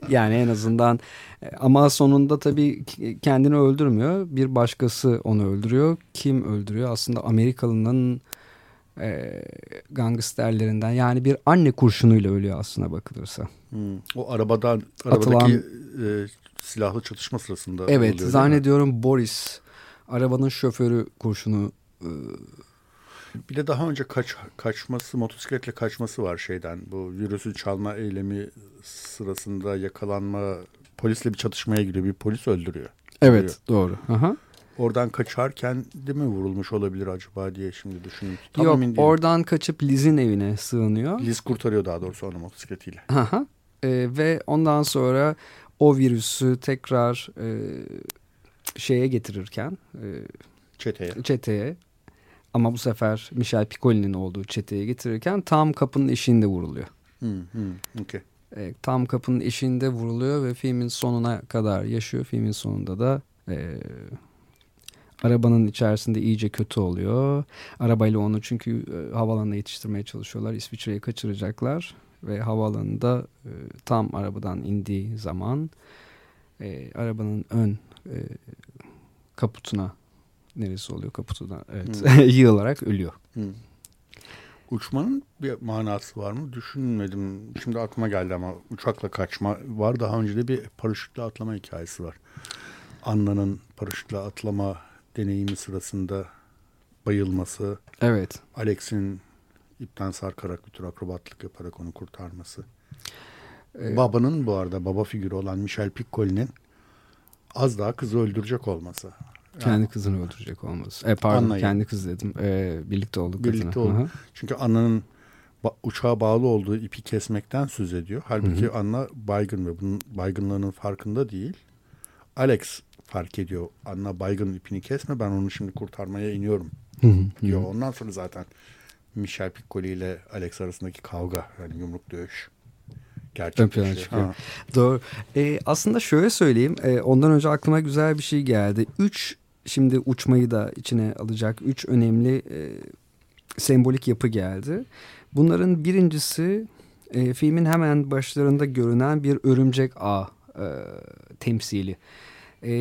[SPEAKER 3] yani en azından e, ama sonunda tabii kendini öldürmüyor. Bir başkası onu öldürüyor. Kim öldürüyor? Aslında Amerikalı'nın e, gangsterlerinden yani bir anne kurşunuyla ölüyor aslına bakılırsa.
[SPEAKER 2] Hmm. O arabadan arabadaki Atılan, e, silahlı çatışma sırasında
[SPEAKER 3] Evet oluyor, zannediyorum Boris arabanın şoförü kurşunu e,
[SPEAKER 2] bir de daha önce kaç, kaçması, motosikletle kaçması var şeyden. Bu virüsü çalma eylemi sırasında yakalanma, polisle bir çatışmaya giriyor. Bir polis öldürüyor.
[SPEAKER 3] Evet, doğru. Aha.
[SPEAKER 2] Oradan kaçarken değil mi vurulmuş olabilir acaba diye şimdi düşündüm.
[SPEAKER 3] Tam Yok, oradan kaçıp Liz'in evine sığınıyor.
[SPEAKER 2] Liz kurtarıyor daha doğrusu onu motosikletiyle.
[SPEAKER 3] Aha. Ee, ve ondan sonra o virüsü tekrar e, şeye getirirken e,
[SPEAKER 2] çeteye.
[SPEAKER 3] çeteye ama bu sefer Michel Piccoli'nin olduğu çeteye getirirken tam kapının eşiğinde vuruluyor.
[SPEAKER 2] Hmm, hmm, okay.
[SPEAKER 3] e, tam kapının eşiğinde vuruluyor ve filmin sonuna kadar yaşıyor. Filmin sonunda da e, arabanın içerisinde iyice kötü oluyor. Arabayla onu çünkü e, havalanına yetiştirmeye çalışıyorlar. İsviçre'ye kaçıracaklar ve havaalanında e, tam arabadan indiği zaman e, arabanın ön e, kaputuna neresi oluyor kaputudan evet hmm. *laughs* yığılarak ölüyor. Hmm.
[SPEAKER 2] Uçmanın bir manası var mı? Düşünmedim. Şimdi aklıma geldi ama uçakla kaçma var. Daha önce de bir paraşütle atlama hikayesi var. Anna'nın paraşütle atlama deneyimi sırasında bayılması.
[SPEAKER 3] Evet.
[SPEAKER 2] Alex'in ipten sarkarak bir tür akrobatlık yaparak onu kurtarması. Ee, Babanın bu arada baba figürü olan Michel Piccoli'nin az daha kızı öldürecek olması.
[SPEAKER 3] Kendi kızını öldürecek olması. E, pardon Anna'yı. kendi kız dedim. E, birlikte olduk
[SPEAKER 2] Birlikte oldu. Çünkü Anna'nın ba uçağa bağlı olduğu ipi kesmekten söz ediyor. Halbuki Hı -hı. Anna baygın ve bunun baygınlığının farkında değil. Alex fark ediyor. Anna baygın ipini kesme ben onu şimdi kurtarmaya iniyorum Hı -hı. diyor. Ondan sonra zaten Michel Piccoli ile Alex arasındaki kavga yani yumruk dövüş gerçekleşiyor.
[SPEAKER 3] Doğru. Ee, aslında şöyle söyleyeyim. E, ondan önce aklıma güzel bir şey geldi. Üç şimdi uçmayı da içine alacak üç önemli e, sembolik yapı geldi. Bunların birincisi e, filmin hemen başlarında görünen bir örümcek ağ e, temsili. E,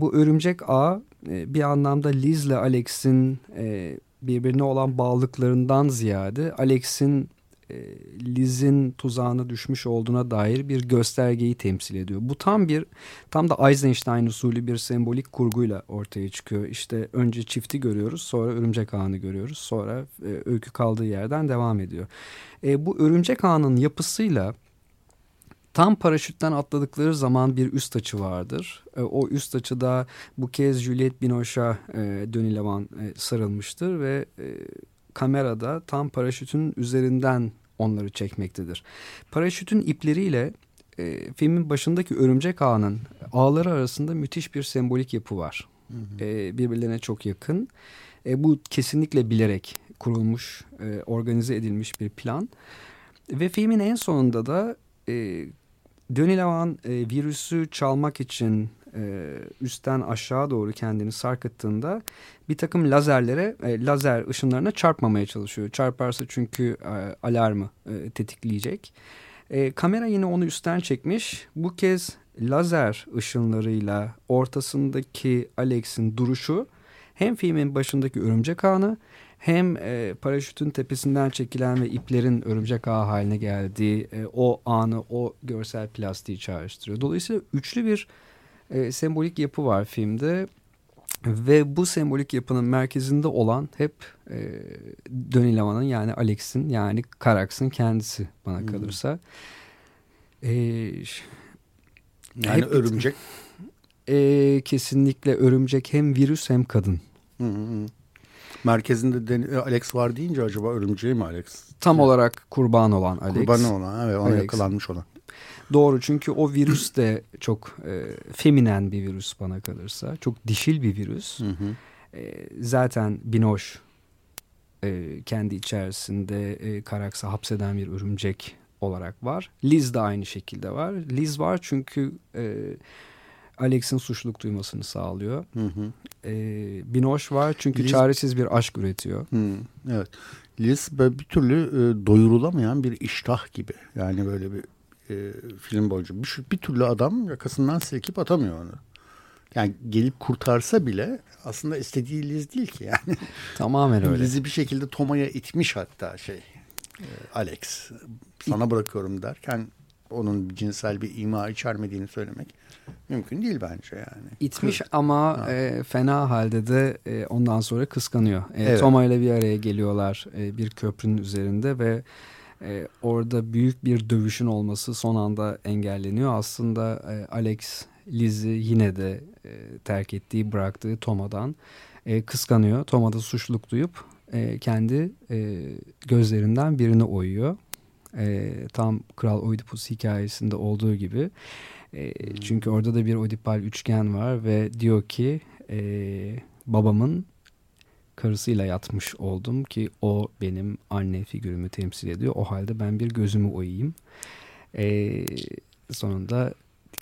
[SPEAKER 3] bu örümcek ağ e, bir anlamda Liz ile Alex'in e, birbirine olan bağlılıklarından ziyade Alex'in e, Liz'in tuzağına düşmüş olduğuna dair bir göstergeyi temsil ediyor. Bu tam bir tam da Eisenstein usulü bir sembolik kurguyla ortaya çıkıyor. İşte önce çifti görüyoruz, sonra örümcek ağını görüyoruz, sonra e, öykü kaldığı yerden devam ediyor. E, bu örümcek ağının yapısıyla Tam paraşütten atladıkları zaman bir üst açı vardır. E, o üst açıda bu kez Juliette Binoche'a e, Denis Levan e, sarılmıştır ve e, kamerada tam paraşütün üzerinden onları çekmektedir. Paraşütün ipleriyle e, filmin başındaki örümcek ağının ağları arasında müthiş bir sembolik yapı var. Hı hı. E, birbirlerine çok yakın. E, bu kesinlikle bilerek kurulmuş, e, organize edilmiş bir plan. Ve filmin en sonunda da e, Denis Levan e, virüsü çalmak için e, üstten aşağı doğru kendini sarkıttığında bir takım lazerlere, e, lazer ışınlarına çarpmamaya çalışıyor. Çarparsa çünkü e, alarmı e, tetikleyecek. E, kamera yine onu üstten çekmiş. Bu kez lazer ışınlarıyla ortasındaki Alex'in duruşu hem filmin başındaki örümcek ağını hem e, paraşütün tepesinden çekilen ve iplerin örümcek ağı haline geldiği e, o anı, o görsel plastiği çağrıştırıyor. Dolayısıyla üçlü bir e, sembolik yapı var filmde. Ve bu sembolik yapının merkezinde olan hep e, Döni Lavan'ın yani Alex'in yani Karaks'ın kendisi bana hmm. kalırsa. E,
[SPEAKER 2] yani hep, örümcek.
[SPEAKER 3] E, kesinlikle örümcek hem virüs hem kadın.
[SPEAKER 2] Hı hı. Merkezinde de, Alex var deyince acaba örümceği mi Alex?
[SPEAKER 3] Tam olarak kurban olan Alex.
[SPEAKER 2] Kurban olan evet ona Alex. yakalanmış olan.
[SPEAKER 3] Doğru çünkü o virüs de çok e, feminen bir virüs bana kalırsa. Çok dişil bir virüs. Hı hı. E, zaten Binoş e, kendi içerisinde e, Karaks'ı hapseden bir örümcek olarak var. Liz de aynı şekilde var. Liz var çünkü e, Alex'in suçluluk duymasını sağlıyor.
[SPEAKER 2] Hı hı.
[SPEAKER 3] E, Binoş var çünkü
[SPEAKER 2] Liz-
[SPEAKER 3] çaresiz bir aşk üretiyor.
[SPEAKER 2] Hı, evet. Liz böyle bir türlü e, doyurulamayan bir iştah gibi. Yani böyle bir e, film boyunca bir, bir türlü adam yakasından silkip atamıyor onu. Yani gelip kurtarsa bile aslında istediği Liz değil ki yani.
[SPEAKER 3] Tamamen öyle.
[SPEAKER 2] Liz'i bir şekilde Toma'ya itmiş hatta şey e, Alex. Sana bırakıyorum derken onun cinsel bir ima içermediğini söylemek mümkün değil bence yani.
[SPEAKER 3] İtmiş
[SPEAKER 2] Kız-
[SPEAKER 3] ama
[SPEAKER 2] Ha.
[SPEAKER 3] e, fena halde de e, ondan sonra kıskanıyor. E,
[SPEAKER 2] Evet.
[SPEAKER 3] Toma ile bir araya geliyorlar e, bir köprünün üzerinde ve e, orada büyük bir dövüşün olması son anda engelleniyor. Aslında e, Alex Liz'i yine de e, terk ettiği bıraktığı Toma'dan e, kıskanıyor. Toma da suçluluk duyup e, kendi e, gözlerinden birini oyuyor. E, tam Kral Oedipus hikayesinde olduğu gibi. E, çünkü orada da bir Oedipal üçgen var ve diyor ki e, babamın karısıyla yatmış oldum ki o benim anne figürümü temsil ediyor. O halde ben bir gözümü oyayım. E, sonunda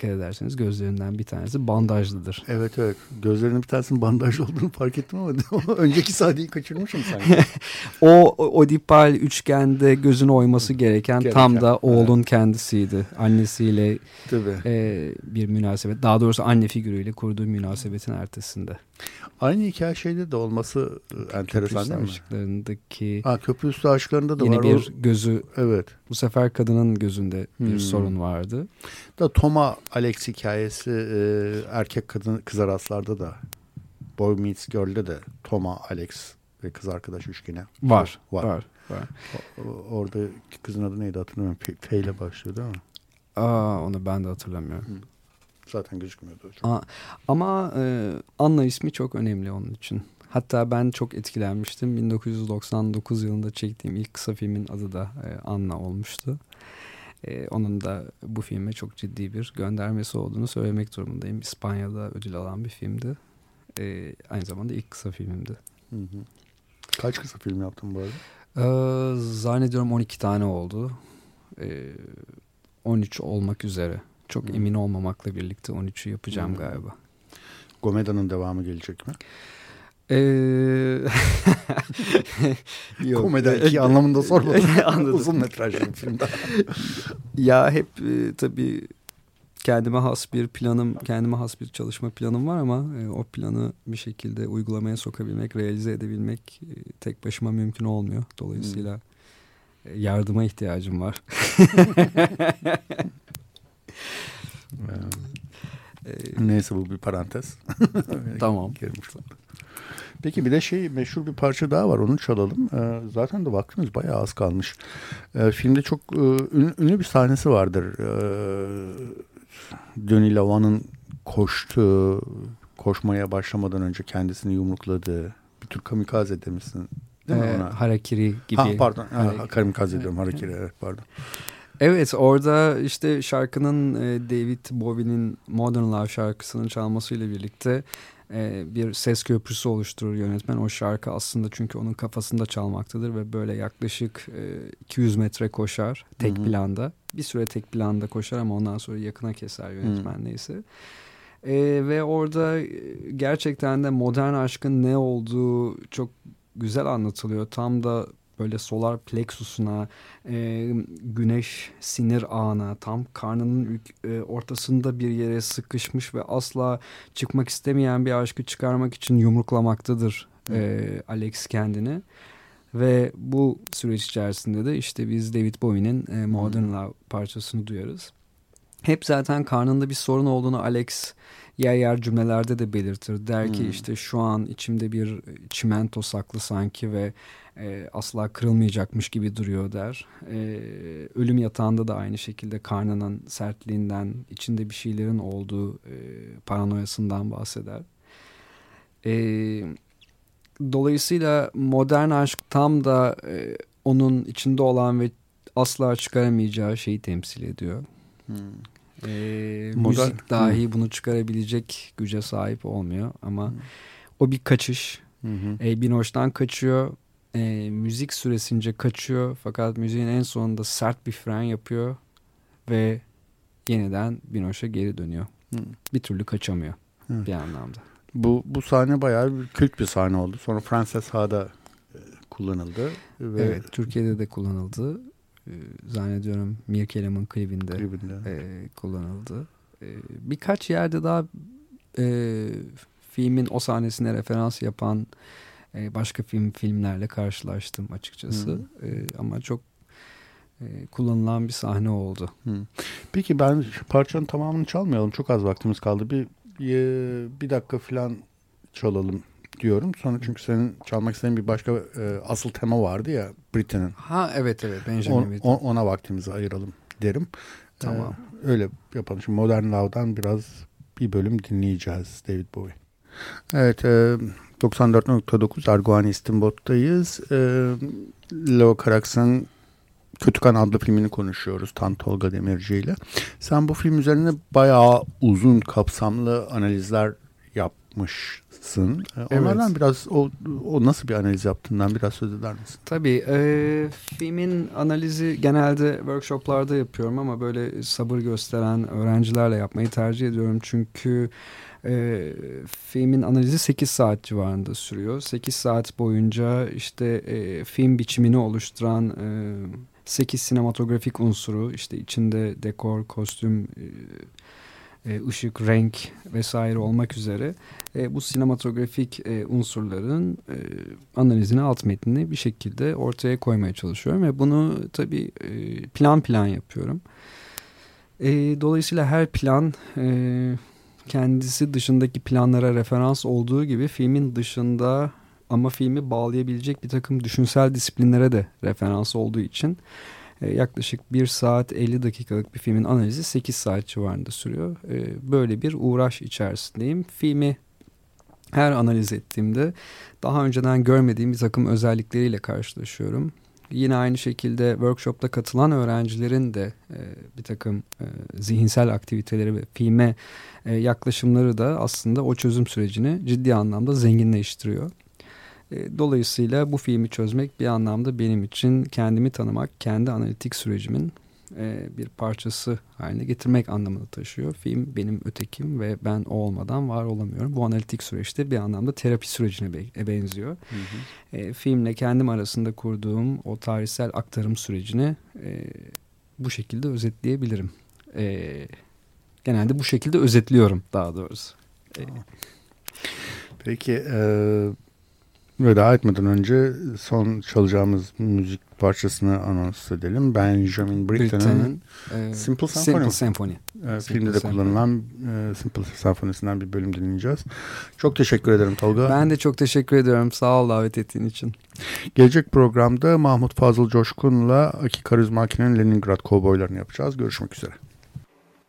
[SPEAKER 3] dikkat ederseniz gözlerinden bir tanesi bandajlıdır.
[SPEAKER 2] Evet evet. Gözlerinin bir tanesinin bandaj olduğunu fark ettim ama *laughs* önceki sahneyi kaçırmışım sanki. *laughs*
[SPEAKER 3] O Oedipal üçgende gözünü oyması gereken,
[SPEAKER 2] Gereken,
[SPEAKER 3] tam da oğlun kendisiydi. Annesiyle
[SPEAKER 2] Tabii.
[SPEAKER 3] e, bir münasebet. Daha doğrusu anne figürüyle kurduğu münasebetin ertesinde.
[SPEAKER 2] Aynı hikaye şeyde de olması e, enteresan değil mi?
[SPEAKER 3] Işıklarındaki
[SPEAKER 2] Ha, köprü üstü aşklarında da
[SPEAKER 3] yine
[SPEAKER 2] var.
[SPEAKER 3] bir gözü
[SPEAKER 2] evet.
[SPEAKER 3] bu sefer kadının gözünde bir
[SPEAKER 2] Hmm.
[SPEAKER 3] sorun vardı.
[SPEAKER 2] Da Toma Alex hikayesi e, erkek kadın kızar aslarda da Boy Meets Girl'de de Toma Alex ve kız arkadaş üçgeni
[SPEAKER 3] Var,
[SPEAKER 2] var.
[SPEAKER 3] var, var.
[SPEAKER 2] O- Orada kızın adı neydi hatırlamıyorum. F, F ile başlıyor değil mi?
[SPEAKER 3] Aa, onu ben de hatırlamıyorum.
[SPEAKER 2] Zaten gözükmüyordu. Çok.
[SPEAKER 3] Aa, ama e, Anna ismi çok önemli onun için. Hatta ben çok etkilenmiştim. 1999 yılında çektiğim ilk kısa filmin adı da e, Anna olmuştu. E, onun da bu filme çok ciddi bir göndermesi olduğunu söylemek durumundayım. İspanya'da ödül alan bir filmdi. E, aynı zamanda ilk kısa filmimdi.
[SPEAKER 2] Hı hı. Kaç kısa film yaptın bu arada?
[SPEAKER 3] Ee, zannediyorum 12 tane oldu. Ee, 13 olmak üzere. Çok
[SPEAKER 2] Hmm.
[SPEAKER 3] emin olmamakla birlikte 13'ü yapacağım
[SPEAKER 2] Hmm.
[SPEAKER 3] galiba.
[SPEAKER 2] Gomeda'nın devamı gelecek mi?
[SPEAKER 3] Ee... *laughs* Yok.
[SPEAKER 2] Komeda iki anlamında sormadım. *laughs*
[SPEAKER 3] Anladım.
[SPEAKER 2] Uzun metrajlı bir film daha. *laughs*
[SPEAKER 3] Ya hep e, tabii kendime has bir planım, kendime has bir çalışma planım var ama e, o planı bir şekilde uygulamaya sokabilmek, realize edebilmek e, tek başıma mümkün olmuyor. Dolayısıyla e, yardıma ihtiyacım var. E,
[SPEAKER 2] Neyse bu bir parantez. *laughs*
[SPEAKER 3] Tamam.
[SPEAKER 2] Peki bir de şey meşhur bir parça daha var onu çalalım. Ee, zaten de vaktimiz bayağı az kalmış. Ee, filmde çok e, ünlü, ünlü bir sahnesi vardır. Ee, Denis Lavan'ın koştuğu, koşmaya başlamadan önce kendisini yumrukladığı bir tür kamikaze demişsin. Değil mi
[SPEAKER 3] e,
[SPEAKER 2] ona?
[SPEAKER 3] harakiri gibi.
[SPEAKER 2] Ha, pardon. Ha,
[SPEAKER 3] Harakiri.
[SPEAKER 2] kamikaze diyorum. Harekiri evet pardon.
[SPEAKER 3] Evet orada işte şarkının e, David Bowie'nin Modern Love şarkısının çalmasıyla birlikte e, bir ses köprüsü oluşturur yönetmen. O şarkı aslında çünkü onun kafasında çalmaktadır ve böyle yaklaşık e, 200 metre koşar tek
[SPEAKER 2] Hı hı.
[SPEAKER 3] planda. Bir süre tek planda koşar ama ondan sonra yakına keser yönetmen neyse. E, ve orada e, gerçekten de modern aşkın ne olduğu çok güzel anlatılıyor. Tam da böyle solar plexusuna, e, güneş sinir ağına, tam karnının e, ortasında bir yere sıkışmış ve asla çıkmak istemeyen bir aşkı çıkarmak için yumruklamaktadır e, Alex kendini. Ve bu süreç içerisinde de işte biz David Bowie'nin e, Modern Love parçasını duyarız. Hep zaten karnında bir sorun olduğunu Alex yer yer cümlelerde de belirtir. Der ki
[SPEAKER 2] Hmm.
[SPEAKER 3] işte şu an içimde bir çimento saklı sanki ve e, asla kırılmayacakmış gibi duruyor der. E, ölüm yatağında da aynı şekilde karnının sertliğinden, içinde bir şeylerin olduğu e, paranoyasından bahseder. E, dolayısıyla modern aşk tam da e, onun içinde olan ve asla çıkaramayacağı şeyi temsil ediyor.
[SPEAKER 2] Hmm.
[SPEAKER 3] E,
[SPEAKER 2] Modern-
[SPEAKER 3] müzik dahi bunu çıkarabilecek güce sahip olmuyor ama o bir kaçış.
[SPEAKER 2] Hı hı.
[SPEAKER 3] E, Binoş'tan kaçıyor. E, müzik süresince kaçıyor fakat müziğin en sonunda sert bir fren yapıyor ve yeniden Binoche'a geri dönüyor.
[SPEAKER 2] Hı.
[SPEAKER 3] Bir türlü kaçamıyor
[SPEAKER 2] Hı.
[SPEAKER 3] bir anlamda.
[SPEAKER 2] Bu, bu sahne bayağı bir kült bir sahne oldu. Sonra Frances Ha'da e, kullanıldı. Ve
[SPEAKER 3] Evet Türkiye'de de kullanıldı. E, zannediyorum Mirkelam'ın klibinde
[SPEAKER 2] klibinde.
[SPEAKER 3] e, kullanıldı. E, birkaç yerde daha e, filmin o sahnesine referans yapan e, başka film filmlerle karşılaştım açıkçası.
[SPEAKER 2] Hı.
[SPEAKER 3] E, ama çok e, kullanılan bir sahne oldu.
[SPEAKER 2] Peki ben şu parçanın tamamını çalmayalım. Çok az vaktimiz kaldı. Bir bir, bir dakika falan çalalım diyorum. Sonra çünkü senin çalmak istediğin bir başka e, asıl tema vardı ya Britney'nin.
[SPEAKER 3] Ha evet evet Benjamin
[SPEAKER 2] On- ona vaktimizi ayıralım derim.
[SPEAKER 3] Tamam.
[SPEAKER 2] Ee, öyle yapalım. Şimdi Modern Love'dan biraz bir bölüm dinleyeceğiz David Bowie. Evet, e, 94.9 Erguani İstimbot'tayız. E, Leo Carax'ın Kötükan adlı filmini konuşuyoruz Tan Tolga Demirci ile. Sen bu film üzerine bayağı uzun kapsamlı analizler yapmışsın. E, Onlardan
[SPEAKER 3] Evet.
[SPEAKER 2] biraz o, o nasıl bir analiz yaptığından biraz söz eder misin?
[SPEAKER 3] Tabii e, filmin analizi genelde workshoplarda yapıyorum ama böyle sabır gösteren öğrencilerle yapmayı tercih ediyorum. Çünkü e, filmin analizi 8 saat civarında sürüyor. 8 saat boyunca işte e, film biçimini oluşturan e, 8 sinematografik unsuru işte içinde dekor, kostüm, e, e, ışık, renk vesaire olmak üzere e, bu sinematografik e, unsurların e, analizini, alt metnini bir şekilde ortaya koymaya çalışıyorum ve bunu tabii e, plan plan yapıyorum. E, dolayısıyla her plan e, kendisi dışındaki planlara referans olduğu gibi filmin dışında ama filmi bağlayabilecek bir takım düşünsel disiplinlere de referans olduğu için e, yaklaşık 1 saat 50 dakikalık bir filmin analizi 8 saat civarında sürüyor. E, böyle bir uğraş içerisindeyim. Filmi her analiz ettiğimde daha önceden görmediğim bir takım özellikleriyle karşılaşıyorum. Yine aynı şekilde workshopta katılan öğrencilerin de e, bir takım e, zihinsel aktiviteleri ve filme e, yaklaşımları da aslında o çözüm sürecini ciddi anlamda zenginleştiriyor. E, dolayısıyla bu filmi çözmek bir anlamda benim için kendimi tanımak, kendi analitik sürecimin e, bir parçası haline getirmek anlamını taşıyor. Film benim ötekim ve ben o olmadan var olamıyorum. Bu analitik süreçte bir anlamda terapi sürecine be- benziyor. E, filmle kendim arasında kurduğum o tarihsel aktarım sürecini e, bu şekilde özetleyebilirim. E, genelde bu şekilde özetliyorum daha doğrusu. E,
[SPEAKER 2] Peki e, veda etmeden önce son çalacağımız müzik parçasını anons edelim. Benjamin Britten'ın
[SPEAKER 3] e,
[SPEAKER 2] Simple Symphony.
[SPEAKER 3] Simple Symphony.
[SPEAKER 2] e,
[SPEAKER 3] Simple
[SPEAKER 2] filmde de
[SPEAKER 3] Symphony.
[SPEAKER 2] kullanılan e, Simple Symphony'sinden bir bölüm dinleyeceğiz. Çok teşekkür ederim Tolga.
[SPEAKER 3] Ben de çok teşekkür ediyorum. Sağ ol davet ettiğin için.
[SPEAKER 2] Gelecek programda Mahmut Fazıl Coşkun'la Aki Karizmaki'nin Leningrad Kovboylarını yapacağız. Görüşmek üzere.